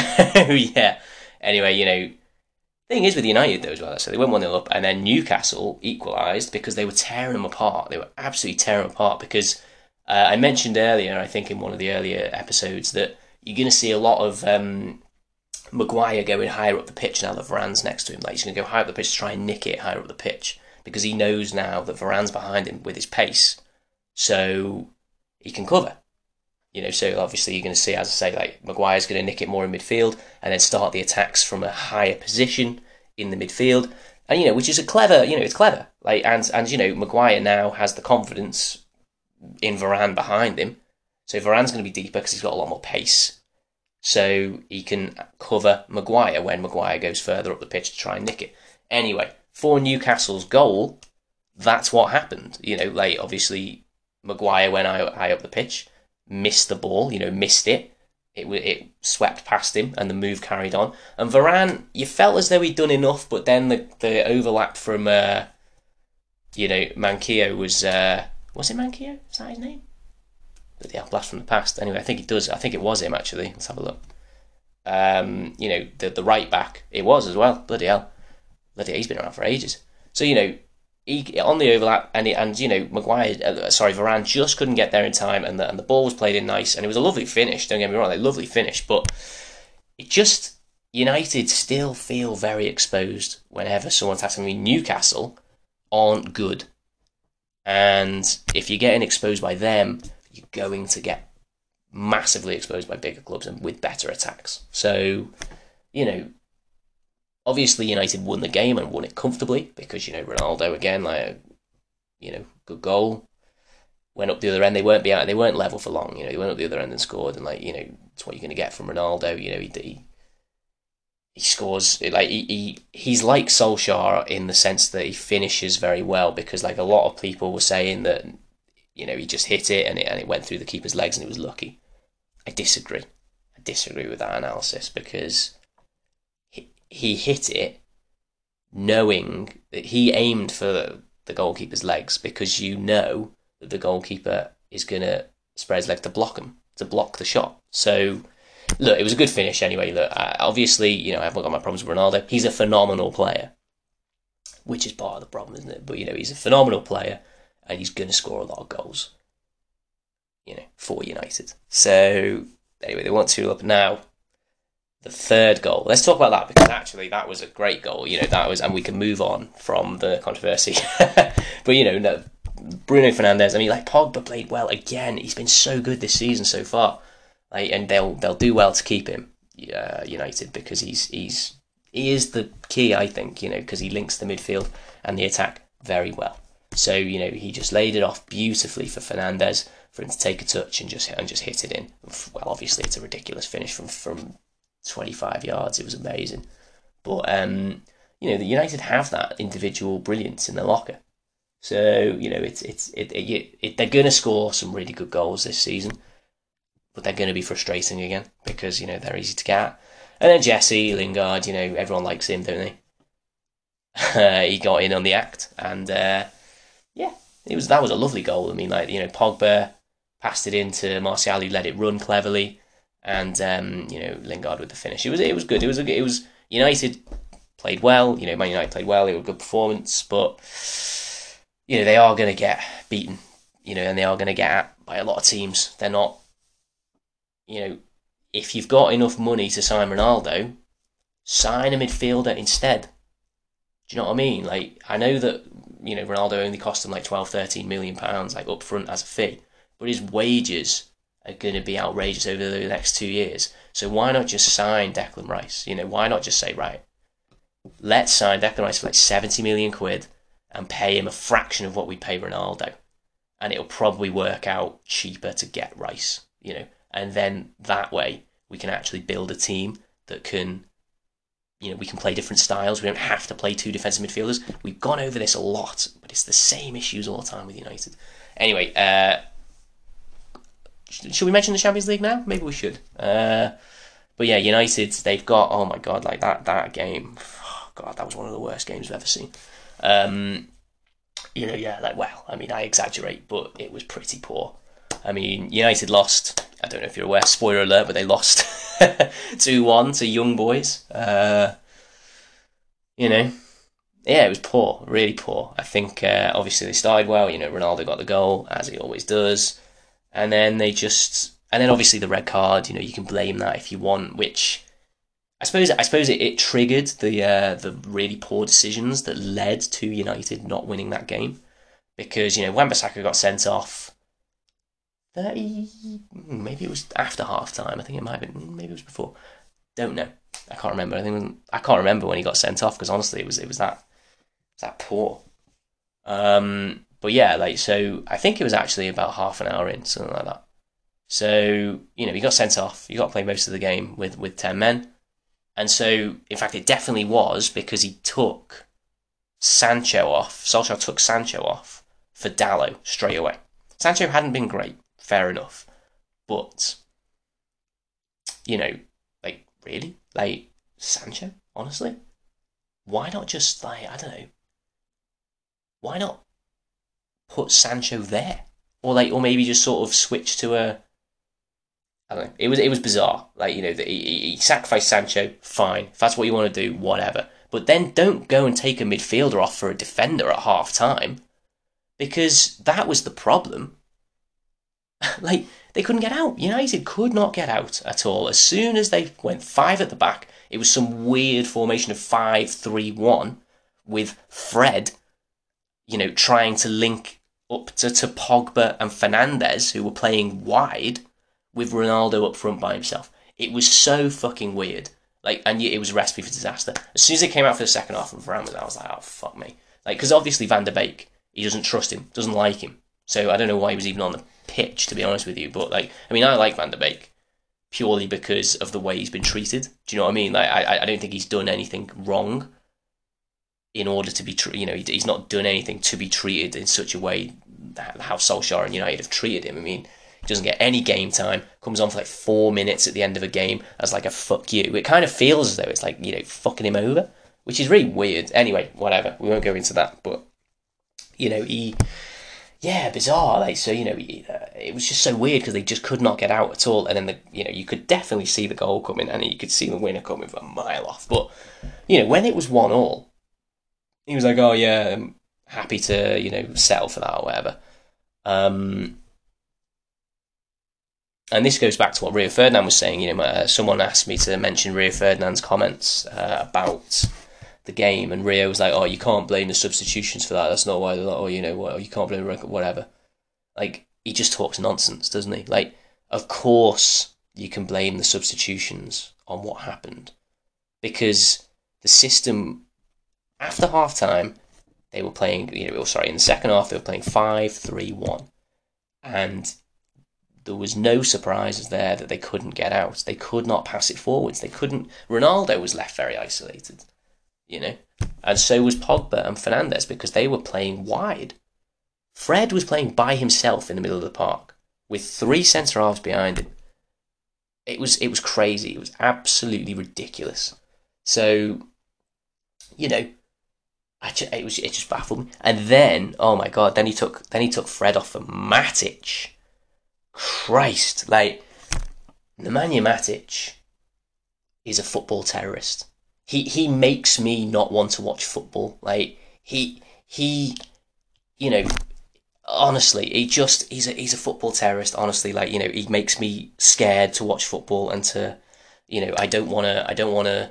yeah anyway you know thing is with united though as well so they went 1-0 up and then newcastle equalised because they were tearing them apart they were absolutely tearing them apart because uh, i mentioned earlier i think in one of the earlier episodes that you're going to see a lot of um, Maguire going higher up the pitch now that Varane's next to him. Like he's going to go higher up the pitch to try and nick it higher up the pitch because he knows now that Varane's behind him with his pace, so he can cover. You know, so obviously you're going to see, as I say, like Maguire's going to nick it more in midfield and then start the attacks from a higher position in the midfield, and you know, which is a clever, you know, it's clever. Like and and you know, Maguire now has the confidence in Varane behind him, so Varane's going to be deeper because he's got a lot more pace so he can cover Maguire when Maguire goes further up the pitch to try and nick it. Anyway, for Newcastle's goal, that's what happened. You know, like obviously Maguire went high up the pitch, missed the ball, you know, missed it. It it swept past him, and the move carried on. And Varane, you felt as though he'd done enough, but then the the overlap from, uh, you know, Manquillo was uh, was it Manquillo? Is that his name? The blast from the past. Anyway, I think it does. I think it was him actually. Let's have a look. Um, you know, the the right back, it was as well. Bloody hell, bloody hell, he's been around for ages. So you know, he, on the overlap, and and you know Maguire, uh, sorry Varane just couldn't get there in time, and the and the ball was played in nice, and it was a lovely finish. Don't get me wrong, a lovely finish, but it just United still feel very exposed whenever someone's attacking me. Newcastle aren't good, and if you're getting exposed by them, you're going to get massively exposed by bigger clubs and with better attacks. So, you know, Obviously, United won the game and won it comfortably because you know Ronaldo again, like you know, good goal. Went up the other end. They weren't behind. They weren't level for long. You know, they went up the other end and scored. And like you know, it's what you're going to get from Ronaldo. You know, he, he he scores like he, he he's like Solskjaer in the sense that he finishes very well because like a lot of people were saying that you know he just hit it and it and it went through the keeper's legs and it was lucky. I disagree. I disagree with that analysis because he hit it knowing that he aimed for the goalkeeper's legs because you know that the goalkeeper is going to spread his leg to block him, to block the shot. So, look, it was a good finish anyway. Look, obviously, you know, I haven't got my problems with Ronaldo. He's a phenomenal player, which is part of the problem, isn't it? But, you know, he's a phenomenal player and he's going to score a lot of goals, you know, for United. So, anyway, they want to up now the third goal. Let's talk about that because actually that was a great goal. You know that was, and we can move on from the controversy. but you know, no, Bruno Fernandes. I mean, like Pogba played well again. He's been so good this season so far. Like, and they'll they'll do well to keep him uh, United because he's he's he is the key. I think you know because he links the midfield and the attack very well. So you know he just laid it off beautifully for Fernandez for him to take a touch and just and just hit it in. Well, obviously it's a ridiculous finish from from 25 yards. It was amazing. But, um, you know, the United have that individual brilliance in their locker. So, you know, it's, it's, it, it, it they're going to score some really good goals this season, but they're going to be frustrating again because, you know, they're easy to get. And then Jesse, Lingard, you know, everyone likes him, don't they? he got in on the act, and uh, yeah, it was that was a lovely goal. I mean, like you know, Pogba passed it into Martial, who let it run cleverly and um, you know Lingard with the finish. It was it was good. It was a, it was United played well. You know Man United played well. It was a good performance, but you know they are going to get beaten. You know, and they are going to get at by a lot of teams. They're not. You know, if you've got enough money to sign Ronaldo, sign a midfielder instead. Do you know what I mean? Like I know that you know Ronaldo only cost them like 12, 13 million pounds like up front as a fee, but his wages are going to be outrageous over the next two years. So why not just sign Declan Rice? You know, why not just say, right, let's sign Declan Rice for like 70 million quid and pay him a fraction of what we pay Ronaldo. And it'll probably work out cheaper to get Rice, you know. And then that way we can actually build a team that can, you know, we can play different styles. We don't have to play two defensive midfielders. We've gone over this a lot, but it's the same issues all the time with United. Anyway, uh, should we mention the Champions League now? Maybe we should. Uh, but yeah, United, they've got oh my god, like that that game. Oh god, that was one of the worst games I've ever seen. Um, you know, yeah, like well, I mean, I exaggerate, but it was pretty poor. I mean, United lost. I don't know if you're aware. Spoiler alert, but they lost two one to Young Boys. Uh, you know, yeah, it was poor, really poor. I think uh, obviously they started well. You know, Ronaldo got the goal as he always does and then they just and then obviously the red card. You know, you can blame that if you want, which I suppose I suppose it, it triggered the uh, the really poor decisions that led to United not winning that game because you know Wan-Bissaka got sent off. 30, maybe it was after half time. I think it might have been. Maybe it was before. Don't know. I can't remember. I think I can't remember when he got sent off because honestly, it was it was that that poor. Um, but yeah, like so, I think it was actually about half an hour in, something like that. So, you know, he got sent off. You got to play most of the game with, with 10 men. And so, in fact, it definitely was because he took Sancho off. Solskjaer took Sancho off for Dalot straight away. Sancho hadn't been great, fair enough. But, you know, like, really? Like, Sancho? Honestly? Why not just, like, I don't know. Why not put Sancho there? Or, like, or maybe just sort of switch to a I don't know. It was it was bizarre. Like you know, he, he sacrificed Sancho. Fine, if that's what you want to do, whatever. But then don't go and take a midfielder off for a defender at half time, because that was the problem. like they couldn't get out. United could not get out at all. As soon as they went five at the back, it was some weird formation of five three one with Fred, you know, trying to link up to, to Pogba and Fernandes, who were playing wide with Ronaldo up front by himself. It was so fucking weird. Like, and it was a recipe for disaster. As soon as it came out for the second half and Varane was I was like, oh, fuck me. Like, because obviously Van de Beek, he doesn't trust him, doesn't like him. So I don't know why he was even on the pitch, to be honest with you. But, like, I mean, I like Van de Beek purely because of the way he's been treated. Do you know what I mean? Like, I, I don't think he's done anything wrong in order to be, tre- you know, he's not done anything to be treated in such a way how Solskjaer and United have treated him. I mean, he doesn't get any game time, comes on for like four minutes at the end of a game as like a fuck you. It kind of feels as though it's like, you know, fucking him over, which is really weird. Anyway, whatever, we won't go into that, but, you know, he, yeah, bizarre. Like, so, you know, uh, it was just so weird because they just could not get out at all. And then, the, you know, you could definitely see the goal coming and you could see the winner coming from a mile off. But, you know, when it was 1 all, he was like, oh, yeah, I'm happy to, you know, settle for that or whatever. Um, and this goes back to what Rio Ferdinand was saying. You know, uh, someone asked me to mention Rio Ferdinand's comments uh, about the game, and Rio was like, "Oh, you can't blame the substitutions for that. That's not why." Like, oh, you know, well, you can't blame whatever. Like he just talks nonsense, doesn't he? Like, of course you can blame the substitutions on what happened because the system after half time they were playing. You know, oh, sorry, in the second half they were playing five three one, and there was no surprises there that they couldn't get out. They could not pass it forwards. They couldn't. Ronaldo was left very isolated, you know, and so was Pogba and Fernandes because they were playing wide. Fred was playing by himself in the middle of the park with three centre halves behind him. It was it was crazy. It was absolutely ridiculous. So, you know, I just, it was it just baffled me. And then, oh my god, then he took then he took Fred off for Matic Christ, like Nemanja Matic is a football terrorist. He he makes me not want to watch football. Like he he, you know, honestly, he just he's a he's a football terrorist. Honestly, like you know, he makes me scared to watch football and to, you know, I don't want to I don't want to.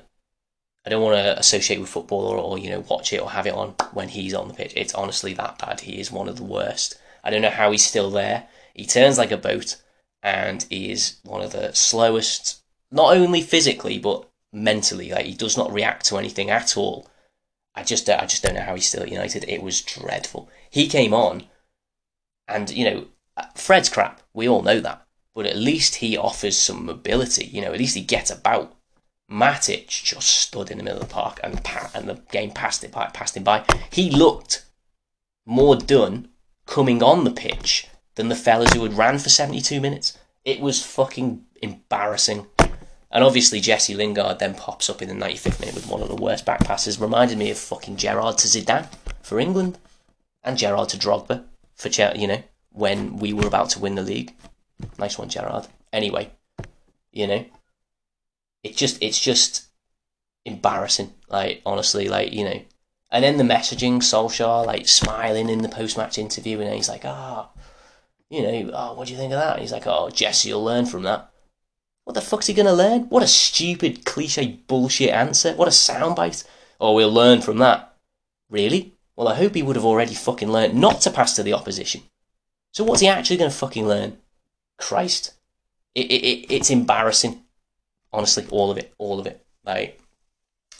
I don't want to associate with football or, or, you know watch it or have it on when he's on the pitch. It's honestly that bad. He is one of the worst. I don't know how he's still there. He turns like a boat and he is one of the slowest, not only physically but mentally. Like he does not react to anything at all. I just, I just don't know how he's still at United. It was dreadful. He came on, and you know, Fred's crap. We all know that, but at least he offers some mobility. You know, at least he gets about. Matic just stood in the middle of the park and and the game passed it by, passed him by. He looked more done coming on the pitch than the fellas who had ran for 72 minutes. It was fucking embarrassing. And obviously Jesse Lingard then pops up in the 95th minute with one of the worst back passes. Reminded me of fucking Gerrard to Zidane for England. And Gerrard to Drogba for, you know, when we were about to win the league. Nice one, Gerrard. Anyway, you know, it just, it's just embarrassing. Like, honestly, like, you know. And then the messaging, Solskjaer, like, smiling in the post-match interview, and he's like, ah, oh, you know, oh, what do you think of that? And he's like, oh, Jesse will learn from that. What the fuck's he gonna learn? What a stupid, cliche, bullshit answer. What a soundbite. Oh, we'll learn from that. Really? Well, I hope he would have already fucking learned not to pass to the opposition. So what's he actually gonna fucking learn? Christ. It, it, it, it's embarrassing. Honestly, all of it. All of it. Like,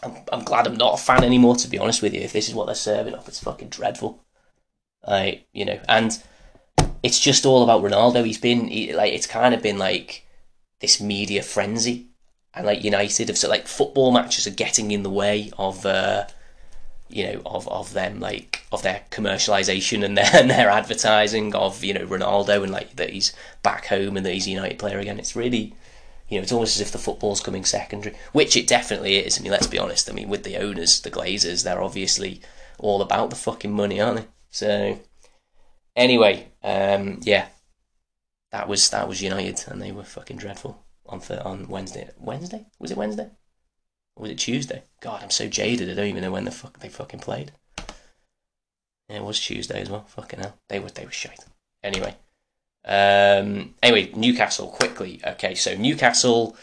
I'm, I'm glad I'm not a fan anymore, to be honest with you. If this is what they're serving up, it's fucking dreadful. Like, you know, and it's just all about Ronaldo. He's been he, like it's kind of been like this media frenzy, and like United have so like football matches are getting in the way of. Uh, you know of, of them like of their commercialization and their and their advertising of you know Ronaldo and like that he's back home and that he's a United player again. It's really you know it's almost as if the football's coming secondary, which it definitely is. I mean, let's be honest. I mean, with the owners, the Glazers, they're obviously all about the fucking money, aren't they? So anyway, um, yeah, that was that was United, and they were fucking dreadful on th- on Wednesday. Wednesday was it Wednesday? Or was it Tuesday? God, I'm so jaded. I don't even know when the fuck they fucking played. Yeah, it was Tuesday as well. Fucking hell, they were they were shite. Anyway, um, anyway, Newcastle quickly. Okay, so Newcastle,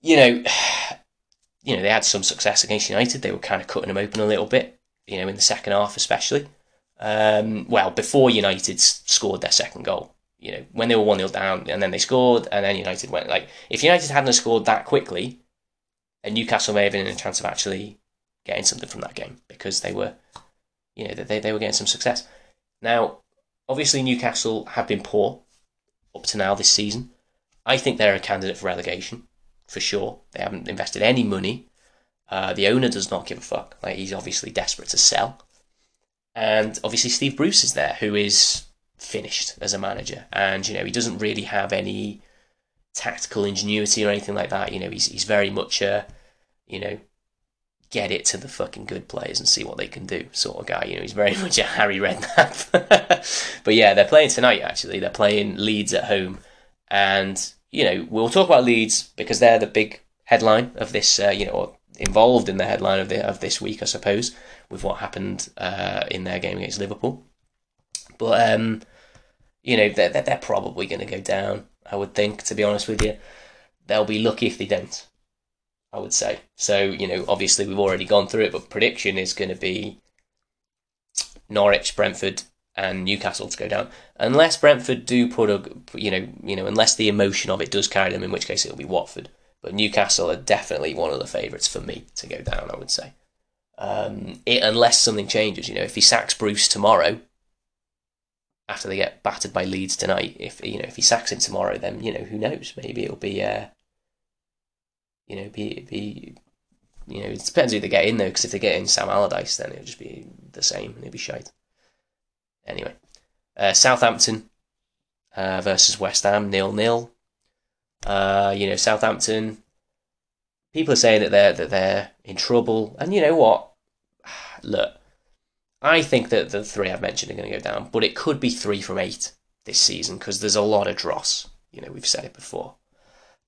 you know, you know they had some success against United. They were kind of cutting them open a little bit. You know, in the second half especially. Um, well, before United scored their second goal. You know, when they were one 0 down, and then they scored, and then United went like if United hadn't scored that quickly, and Newcastle may have been in a chance of actually getting something from that game because they were, you know, they they were getting some success. Now, obviously, Newcastle have been poor up to now this season. I think they're a candidate for relegation for sure. They haven't invested any money. Uh, the owner does not give a fuck. Like he's obviously desperate to sell, and obviously Steve Bruce is there, who is finished as a manager, and you know he doesn't really have any tactical ingenuity or anything like that. You know, he's he's very much a, you know, get it to the fucking good players and see what they can do sort of guy. You know, he's very much a Harry Redknapp. but yeah, they're playing tonight. Actually, they're playing Leeds at home, and you know we'll talk about Leeds because they're the big headline of this. Uh, you know, involved in the headline of the of this week, I suppose, with what happened uh, in their game against Liverpool. But um, you know, they're they're probably going to go down. I would think, to be honest with you, they'll be lucky if they don't. I would say. So, you know, obviously we've already gone through it, but prediction is going to be Norwich, Brentford, and Newcastle to go down. Unless Brentford do put a, you know, you know, unless the emotion of it does carry them, in which case it'll be Watford. But Newcastle are definitely one of the favourites for me to go down. I would say, um, it, unless something changes. You know, if he sacks Bruce tomorrow, after they get battered by Leeds tonight, if you know if he sacks him tomorrow, then you know who knows? Maybe it'll be, uh, you know, be be, you know, it depends who they get in though. Because if they get in Sam Allardyce, then it'll just be the same and it'll be shite. Anyway, uh, Southampton uh, versus West Ham, nil nil. Uh, you know, Southampton. People are saying that they're that they're in trouble, and you know what? Look, I think that the three I've mentioned are going to go down, but it could be three from eight this season because there's a lot of dross. You know, we've said it before.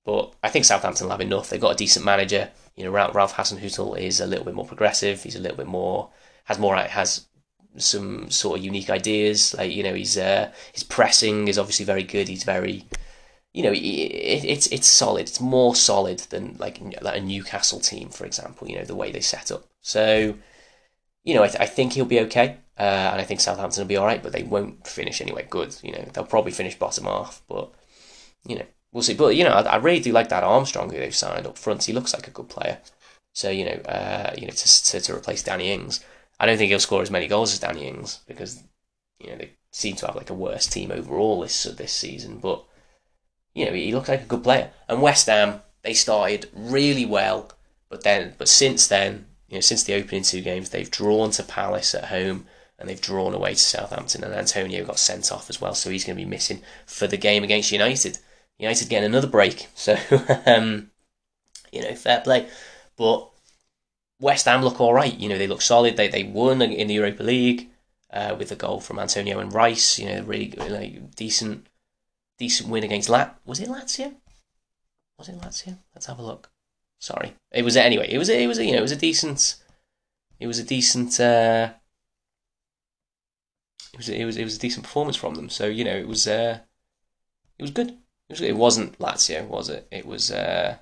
But I think Southampton will have enough. They've got a decent manager. You know, Ralph Hasenhüttl is a little bit more progressive. He's a little bit more has more has some sort of unique ideas. Like you know, he's uh, his pressing is obviously very good. He's very, you know, it, it's it's solid. It's more solid than like, like a Newcastle team, for example. You know, the way they set up. So you know, I, th- I think he'll be okay, uh, and I think Southampton will be all right, but they won't finish anyway good. You know, they'll probably finish bottom half, but you know, we'll see. But you know, I, I really do like that Armstrong who they've signed up front. He looks like a good player. So you know, uh, you know, to, to to replace Danny Ings, I don't think he'll score as many goals as Danny Ings because you know they seem to have like a worse team overall this this season. But you know, he looks like a good player. And West Ham, they started really well, but then but since then you know, since the opening two games, they've drawn to Palace at home and they've drawn away to Southampton. And Antonio got sent off as well, so he's going to be missing for the game against United. United getting another break, so um, you know, fair play. But West Ham look all right. You know, they look solid. They they won in the Europa League uh, with a goal from Antonio and Rice. You know, really like, decent decent win against Lat. Was it Lazio? Was it Lazio? Let's have a look. Sorry, it was anyway. It was it was you know it was a decent. It was a decent. Uh, it was it was it was a decent performance from them. So you know it was uh, it was good. It, was, it wasn't Lazio, was it? It was. Uh,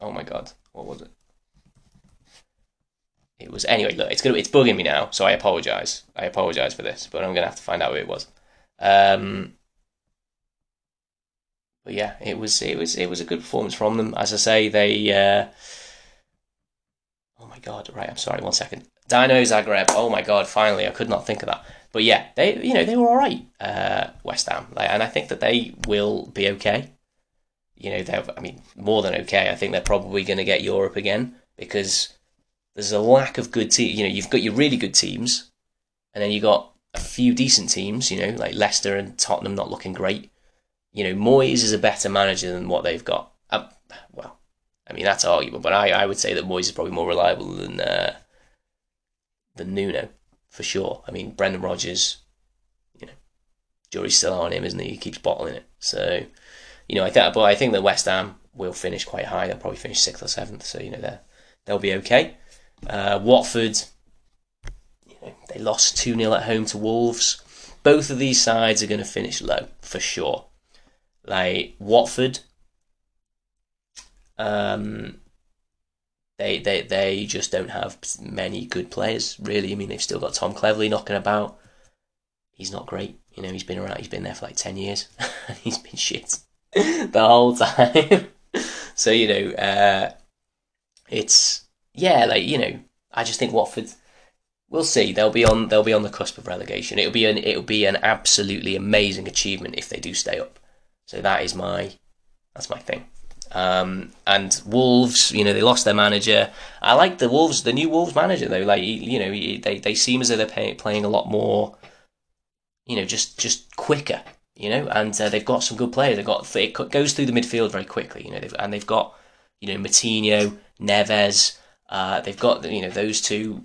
oh my god, what was it? It was anyway. Look, it's gonna it's bugging me now, so I apologize. I apologize for this, but I'm gonna have to find out who it was. Um, but yeah, it was it was it was a good performance from them. As I say, they. Uh, oh my god! Right, I'm sorry. One second. Dynamo Zagreb. Oh my god! Finally, I could not think of that. But yeah, they you know they were all right, uh, West Ham, like, and I think that they will be okay. You know, they're I mean more than okay. I think they're probably going to get Europe again because there's a lack of good teams. You know, you've got your really good teams, and then you got a few decent teams. You know, like Leicester and Tottenham not looking great. You know, Moyes is a better manager than what they've got. Uh, well, I mean that's arguable, but I, I would say that Moyes is probably more reliable than uh, than Nuno for sure. I mean, Brendan Rodgers, you know, jury's still on him, isn't he? He keeps bottling it. So, you know, I think, but I think that West Ham will finish quite high. They'll probably finish sixth or seventh. So, you know, they they'll be okay. Uh, Watford, you know, they lost 2 0 at home to Wolves. Both of these sides are going to finish low for sure. Like Watford, um, they, they they just don't have many good players, really. I mean, they've still got Tom Cleverley knocking about. He's not great. You know, he's been around, he's been there for like 10 years. he's been shit the whole time. so, you know, uh, it's, yeah, like, you know, I just think Watford, we'll see. They'll be on, they'll be on the cusp of relegation. It'll be an, it'll be an absolutely amazing achievement if they do stay up. So that is my, that's my thing. Um, and Wolves, you know, they lost their manager. I like the Wolves, the new Wolves manager though. Like, you know, they they seem as though they're pay, playing a lot more, you know, just just quicker. You know, and uh, they've got some good players. They've got it goes through the midfield very quickly. You know, they've, and they've got you know Moutinho, Neves. Uh, they've got you know those two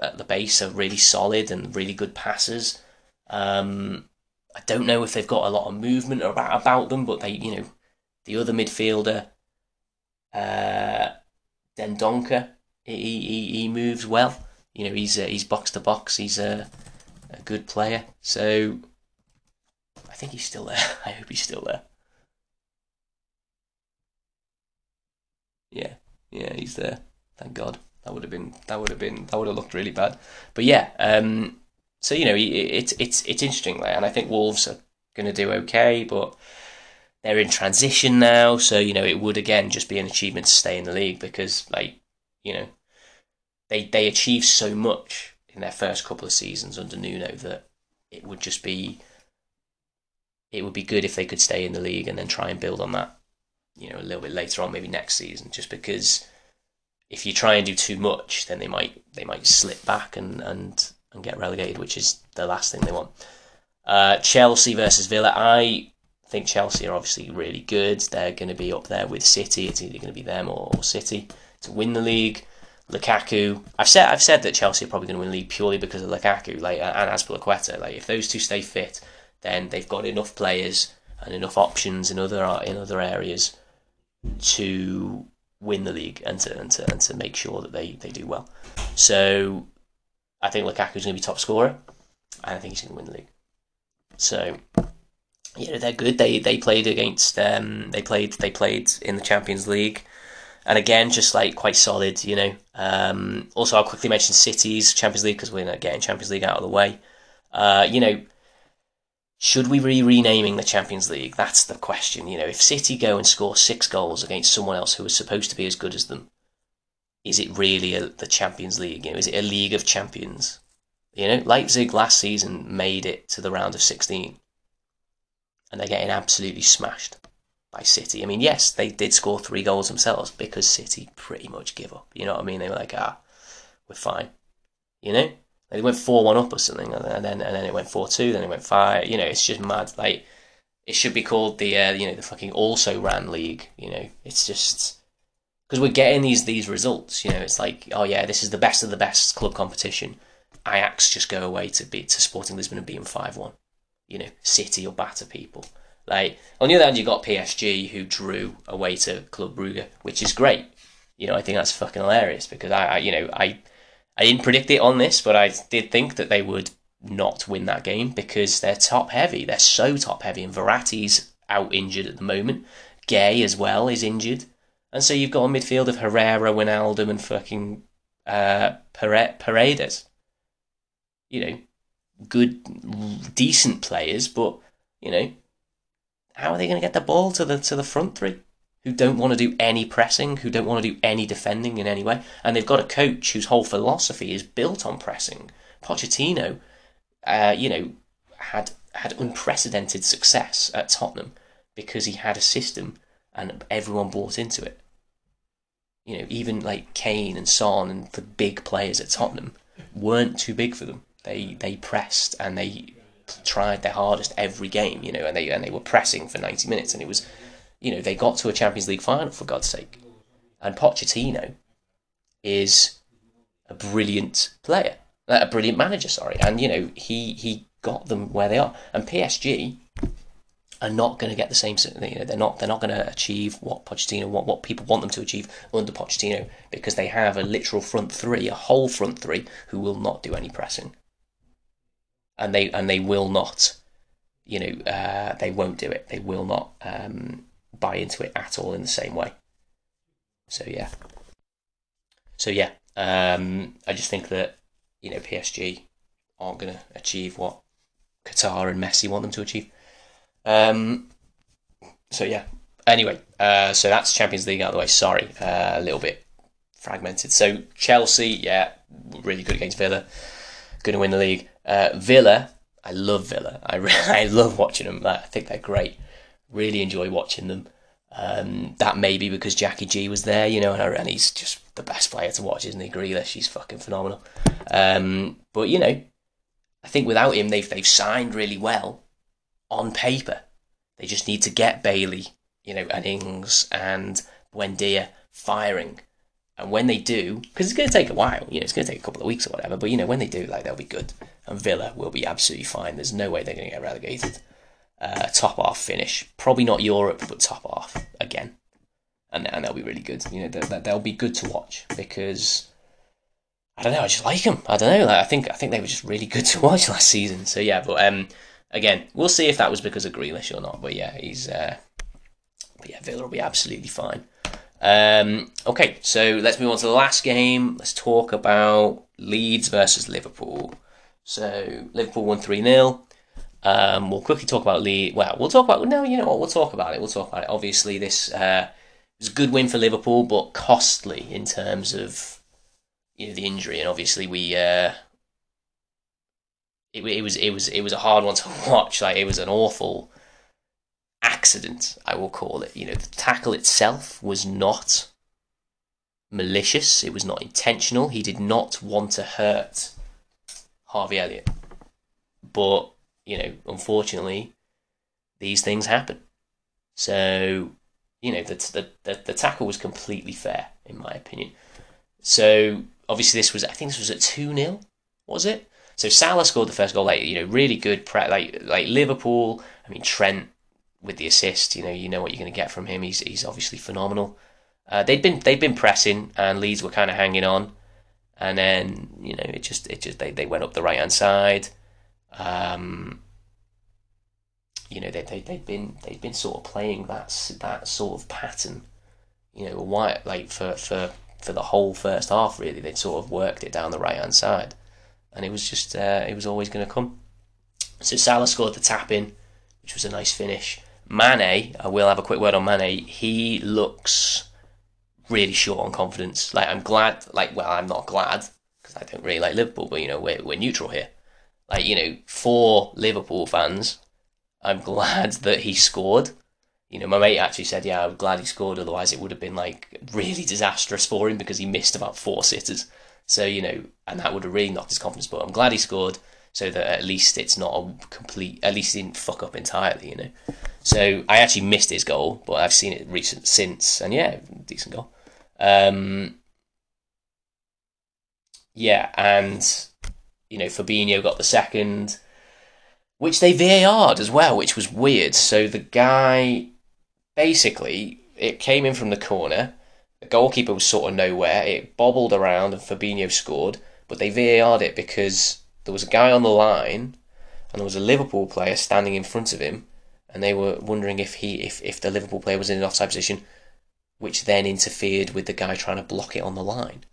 at the base are really solid and really good passers. Um, I don't know if they've got a lot of movement about about them, but they you know the other midfielder, uh, Dendoncker, he, he, he moves well. You know, he's uh, he's box to box. He's a, a good player. So I think he's still there. I hope he's still there. Yeah, yeah, he's there. Thank God. That would have been that would have been that would have looked really bad. But yeah, um, so you know, it's it's it's interesting there, and I think Wolves are going to do okay, but they're in transition now, so you know it would again just be an achievement to stay in the league because like you know they they achieved so much in their first couple of seasons under Nuno that it would just be it would be good if they could stay in the league and then try and build on that you know a little bit later on maybe next season just because if you try and do too much then they might they might slip back and and and get relegated which is the last thing they want. Uh, Chelsea versus Villa. I think Chelsea are obviously really good. They're going to be up there with City. It's either going to be them or, City to win the league. Lukaku. I've said I've said that Chelsea are probably going to win the league purely because of Lukaku, like uh, and Azpilicueta. Like if those two stay fit, then they've got enough players and enough options in other uh, in other areas to win the league and to and to, and to make sure that they, they do well. So I think Lukaku's going to be top scorer, and I think he's going to win the league. So you know they're good. They they played against um they played they played in the Champions League, and again just like quite solid. You know. Um, also, I'll quickly mention City's Champions League because we're not getting Champions League out of the way. Uh, you know, should we be renaming the Champions League? That's the question. You know, if City go and score six goals against someone else who is supposed to be as good as them, is it really a, the Champions League? You know, is it a League of Champions? You know, Leipzig last season made it to the round of sixteen and they're getting absolutely smashed by City. I mean, yes, they did score three goals themselves because City pretty much give up. You know what I mean? They were like, ah, we're fine. You know, they went four one up or something, and then and then it went four two, then it went five. You know, it's just mad. Like it should be called the uh, you know the fucking also ran league. You know, it's just because we're getting these these results. You know, it's like oh yeah, this is the best of the best club competition. Ajax just go away to beat to Sporting Lisbon and beat them five one you know, City or batter people. Like on the other hand, you got PSG who drew away to Club Brugge, which is great. You know, I think that's fucking hilarious because I, I, you know, I, I didn't predict it on this, but I did think that they would not win that game because they're top heavy. They're so top heavy, and Verratti's out injured at the moment. Gueye as well is injured, and so you've got a midfield of Herrera, Wijnaldum, and fucking uh, Paredes. You know, good, decent players, but you know, how are they going to get the ball to the to the front three? Who don't want to do any pressing, who don't want to do any defending in any way, and they've got a coach whose whole philosophy is built on pressing. Pochettino, uh, you know, had had unprecedented success at Tottenham because he had a system and everyone bought into it. You know, even like Kane and Son and the big players at Tottenham weren't too big for them. They they pressed and they tried their hardest every game. You know, and they and they were pressing for ninety minutes, and it was, you know, they got to a Champions League final for God's sake. And Pochettino is a brilliant player, uh, a brilliant manager. Sorry, and you know he he got them where they are. And PSG are not going to get the same. You know, they're not they're not going to achieve what Pochettino what what people want them to achieve under Pochettino because they have a literal front three, a whole front three who will not do any pressing, and they and they will not. You know, uh, they won't do it. They will not um, buy into it at all in the same way. So yeah. So yeah, um, I just think that you know PSG aren't going to achieve what Qatar and Messi want them to achieve. Um, so yeah. Anyway, uh, so that's Champions League out of the way. Sorry, uh, a little bit fragmented. So Chelsea, yeah, really good against Villa. Going to win the league. Uh, Villa, I love Villa. I I love watching them. I think they're great. Really enjoy watching them. Um, that may be because Jackie G was there, you know, and, and he's just the best player to watch, isn't he? Grealish, he's fucking phenomenal. Um, but you know, I think without him, they've they've signed really well on paper. They just need to get Bailey, you know, and Ings and Buendia firing. And when they do, because it's going to take a while, you know, it's going to take a couple of weeks or whatever, but you know, when they do, like, they'll be good. And Villa will be absolutely fine. There's no way they're going to get relegated. Uh, top half finish. Probably not Europe, but top half again. And, and they'll be really good. You know, they'll, they'll be good to watch because I don't know. I just like them. I don't know. Like, I think I think they were just really good to watch last season. So yeah, but um, again, we'll see if that was because of Grealish or not. But yeah, he's uh, but yeah, Villa will be absolutely fine. Um, okay, so let's move on to the last game. Let's talk about Leeds versus Liverpool. So Liverpool won three 0 um, We'll quickly talk about Leeds. Well, we'll talk about no, you know what? We'll talk about it. We'll talk about it. Obviously, this uh, was a good win for Liverpool, but costly in terms of you know the injury, and obviously we. Uh, it, it was it was it was a hard one to watch. Like it was an awful accident, I will call it. You know, the tackle itself was not malicious. It was not intentional. He did not want to hurt Harvey Elliott, but you know, unfortunately, these things happen. So, you know, the the the, tackle was completely fair in my opinion. So obviously this was I think this was at two 0 was it? So Salah scored the first goal. Like you know, really good. Pre- like like Liverpool. I mean Trent with the assist. You know, you know what you're going to get from him. He's he's obviously phenomenal. Uh, they'd been they'd been pressing, and Leeds were kind of hanging on, and then you know it just it just they, they went up the right hand side. Um, you know they they they'd been they'd been sort of playing that that sort of pattern. You know, why like for for for the whole first half. Really, they'd sort of worked it down the right hand side, and it was just uh, it was always going to come. So Salah scored the tap in, which was a nice finish. Mane, I will have a quick word on Mane. He looks really short on confidence. Like I'm glad, like well, I'm not glad because I don't really like Liverpool, but you know we're we're neutral here. Like you know, for Liverpool fans, I'm glad that he scored you know, my mate actually said, "Yeah, I'm glad he scored. Otherwise, it would have been like really disastrous for him because he missed about four sitters. So you know, and that would have really knocked his confidence. But I'm glad he scored, so that at least it's not a complete. At least he didn't fuck up entirely. You know. So I actually missed his goal, but I've seen it recent since, and yeah, decent goal. Um, yeah, and you know, Fabinho got the second, which they VAR'd as well, which was weird. So the guy basically, it came in from the corner. The goalkeeper was sort of nowhere. It bobbled around and Fabinho scored, but they VAR'd it because there was a guy on the line and there was a Liverpool player standing in front of him, and they were wondering if he if, if the Liverpool player was in an offside position, which then interfered with the guy trying to block it on the line.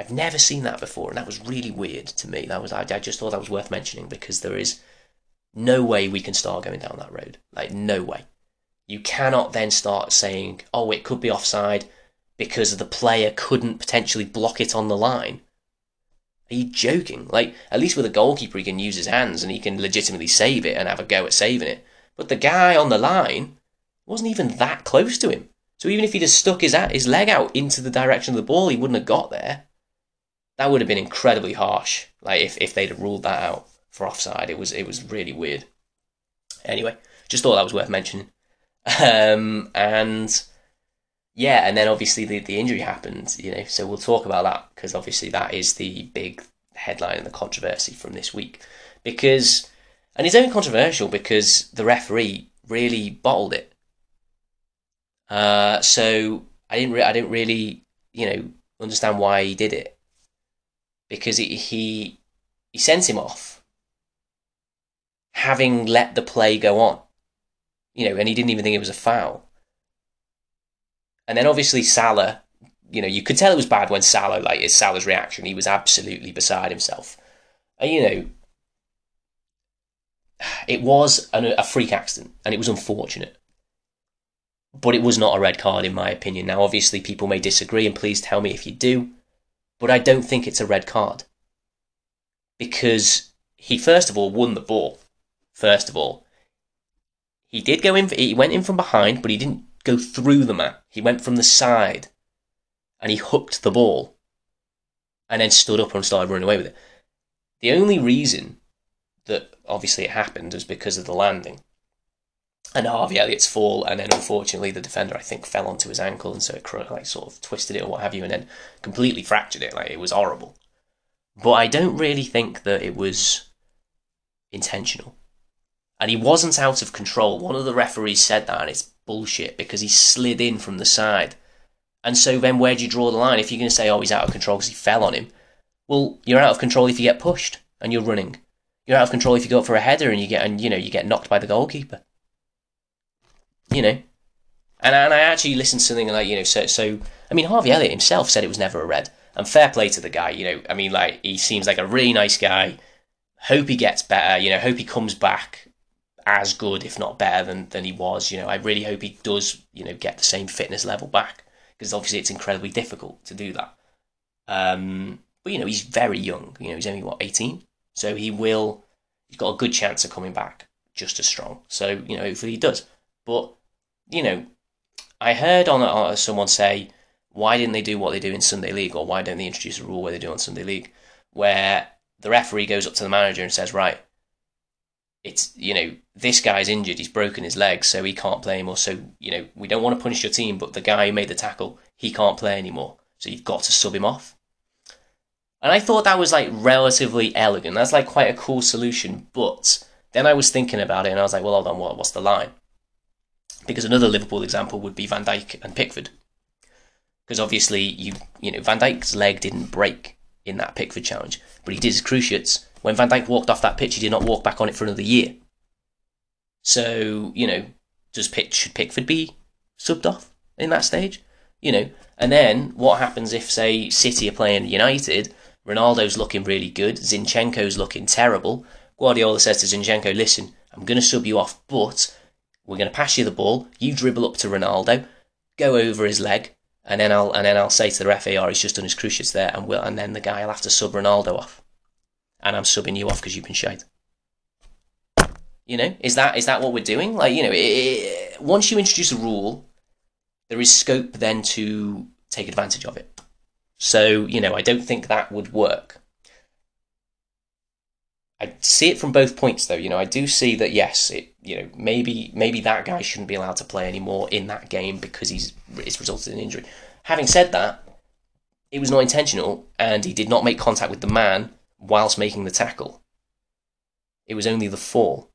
I've never seen that before, and that was really weird to me. That was I, I just thought that was worth mentioning because there is no way we can start going down that road. Like no way you cannot then start saying, oh, it could be offside because the player couldn't potentially block it on the line. Are you joking? Like, at least with a goalkeeper, he can use his hands and he can legitimately save it and have a go at saving it. But the guy on the line wasn't even that close to him. So even if he'd have stuck his, his leg out into the direction of the ball, he wouldn't have got there. That would have been incredibly harsh. Like if, if they'd have ruled that out for offside, it was it was really weird. Anyway, just thought that was worth mentioning. Um, and yeah, and then obviously the, the injury happened, you know, so we'll talk about that because obviously that is the big headline and the controversy from this week. Because, and it's only controversial because the referee really bottled it. Uh, so I didn't, re- I didn't really, you know, understand why he did it because he he, he sent him off, having let the play go on, you know, and he didn't even think it was a foul. And then obviously Salah, you know, you could tell it was bad when Salah, like, his Salah's reaction, he was absolutely beside himself. And, you know, it was an, a freak accident and it was unfortunate but it was not a red card in my opinion. Now, obviously, people may disagree, and please tell me if you do, but I don't think it's a red card because he first of all won the ball. First of all, he did go in. He went in from behind, but he didn't go through the man. He went from the side, and he hooked the ball, and then stood up and started running away with it. The only reason that obviously it happened was because of the landing and Harvey Elliott's fall, and then unfortunately the defender I think fell onto his ankle, and so it like sort of twisted it or what have you, and then completely fractured it. Like it was horrible. But I don't really think that it was intentional, and he wasn't out of control. One of the referees said that, and it's bullshit because he slid in from the side. And so then where do you draw the line? If you're going to say, oh, he's out of control because he fell on him, well, you're out of control if you get pushed and you're running. You're out of control if you go up for a header and you get and you know you get knocked by the goalkeeper you know. And, and I actually listened to something like, you know, so, so, I mean, Harvey Elliott himself said it was never a red. And fair play to the guy, you know, I mean, like, he seems like a really nice guy. Hope he gets better, you know, hope he comes back as good, if not better than, than he was. You know, I really hope he does, you know, get the same fitness level back because obviously it's incredibly difficult to do that. Um, but, you know, he's very young. You know, he's only, what, 18? So he will, he's got a good chance of coming back just as strong. So, you know, hopefully he does. But you know, I heard on, on someone say, why didn't they do what they do in Sunday League, or why don't they introduce a rule where they do on Sunday League, where the referee goes up to the manager and says, right, it's you know this guy's injured, he's broken his leg, so he can't play anymore. So you know we don't want to punish your team, but the guy who made the tackle, he can't play anymore. So you've got to sub him off. And I thought that was like relatively elegant. That's like quite a cool solution. But then I was thinking about it, and I was like, well, hold on, what, what's the line? Because another Liverpool example would be Van Dijk and Pickford. Because obviously, you you know Van Dijk's leg didn't break in that Pickford challenge, but he did his cruciates. When Van Dijk walked off that pitch, he did not walk back on it for another year. So you know, does pitch should Pickford be subbed off in that stage? You know, and then what happens if say City are playing United? Ronaldo's looking really good. Zinchenko's looking terrible. Guardiola says to Zinchenko, "Listen, I'm going to sub you off, but we're going to pass you the ball. You dribble up to Ronaldo, go over his leg, and then I'll and then I'll say to the ref, "Oh, he's just done his cruciates there," and will and then the guy will have to sub Ronaldo off, and I'm subbing you off because you've been shite. You know, is that is that what we're doing? Like, you know, it, it, once you introduce a rule, there is scope then to take advantage of it. So, you know, I don't think that would work. I see it from both points, though. You know, I do see that yes, it you know maybe maybe that guy shouldn't be allowed to play anymore in that game because he's it's resulted in injury. Having said that, it was not intentional, and he did not make contact with the man whilst making the tackle. It was only the fall.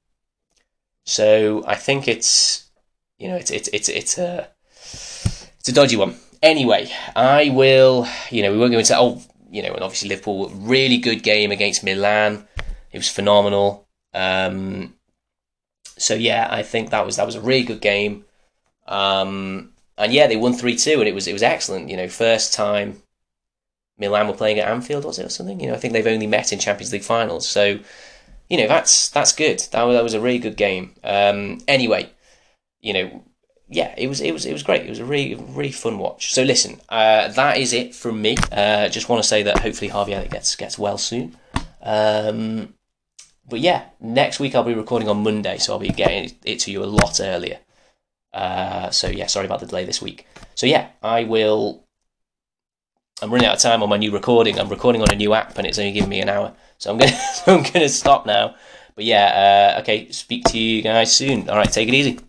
So I think it's you know it's it's it's it's a it's a dodgy one. Anyway, I will you know we won't go into oh you know and obviously Liverpool really good game against Milan it was phenomenal. Um, so yeah, I think that was that was a really good game. Um, and yeah, they won three two, and it was it was excellent. You know, first time Milan were playing at Anfield, was it or something? You know, I think they've only met in Champions League finals, so you know that's that's good. That was, that was a really good game. Um, anyway, you know, yeah, it was it was it was great. It was a really really fun watch. So listen, uh, that is it from me. Uh, just want to say that hopefully Harvey Elliott gets gets well soon. Um, but yeah, next week I'll be recording on Monday, so I'll be getting it to you a lot earlier. Uh, so yeah, sorry about the delay this week. So yeah, I will. I'm running out of time on my new recording. I'm recording on a new app, and it's only giving me an hour, so I'm gonna I'm gonna stop now. But yeah, uh, okay. Speak to you guys soon. All right, take it easy.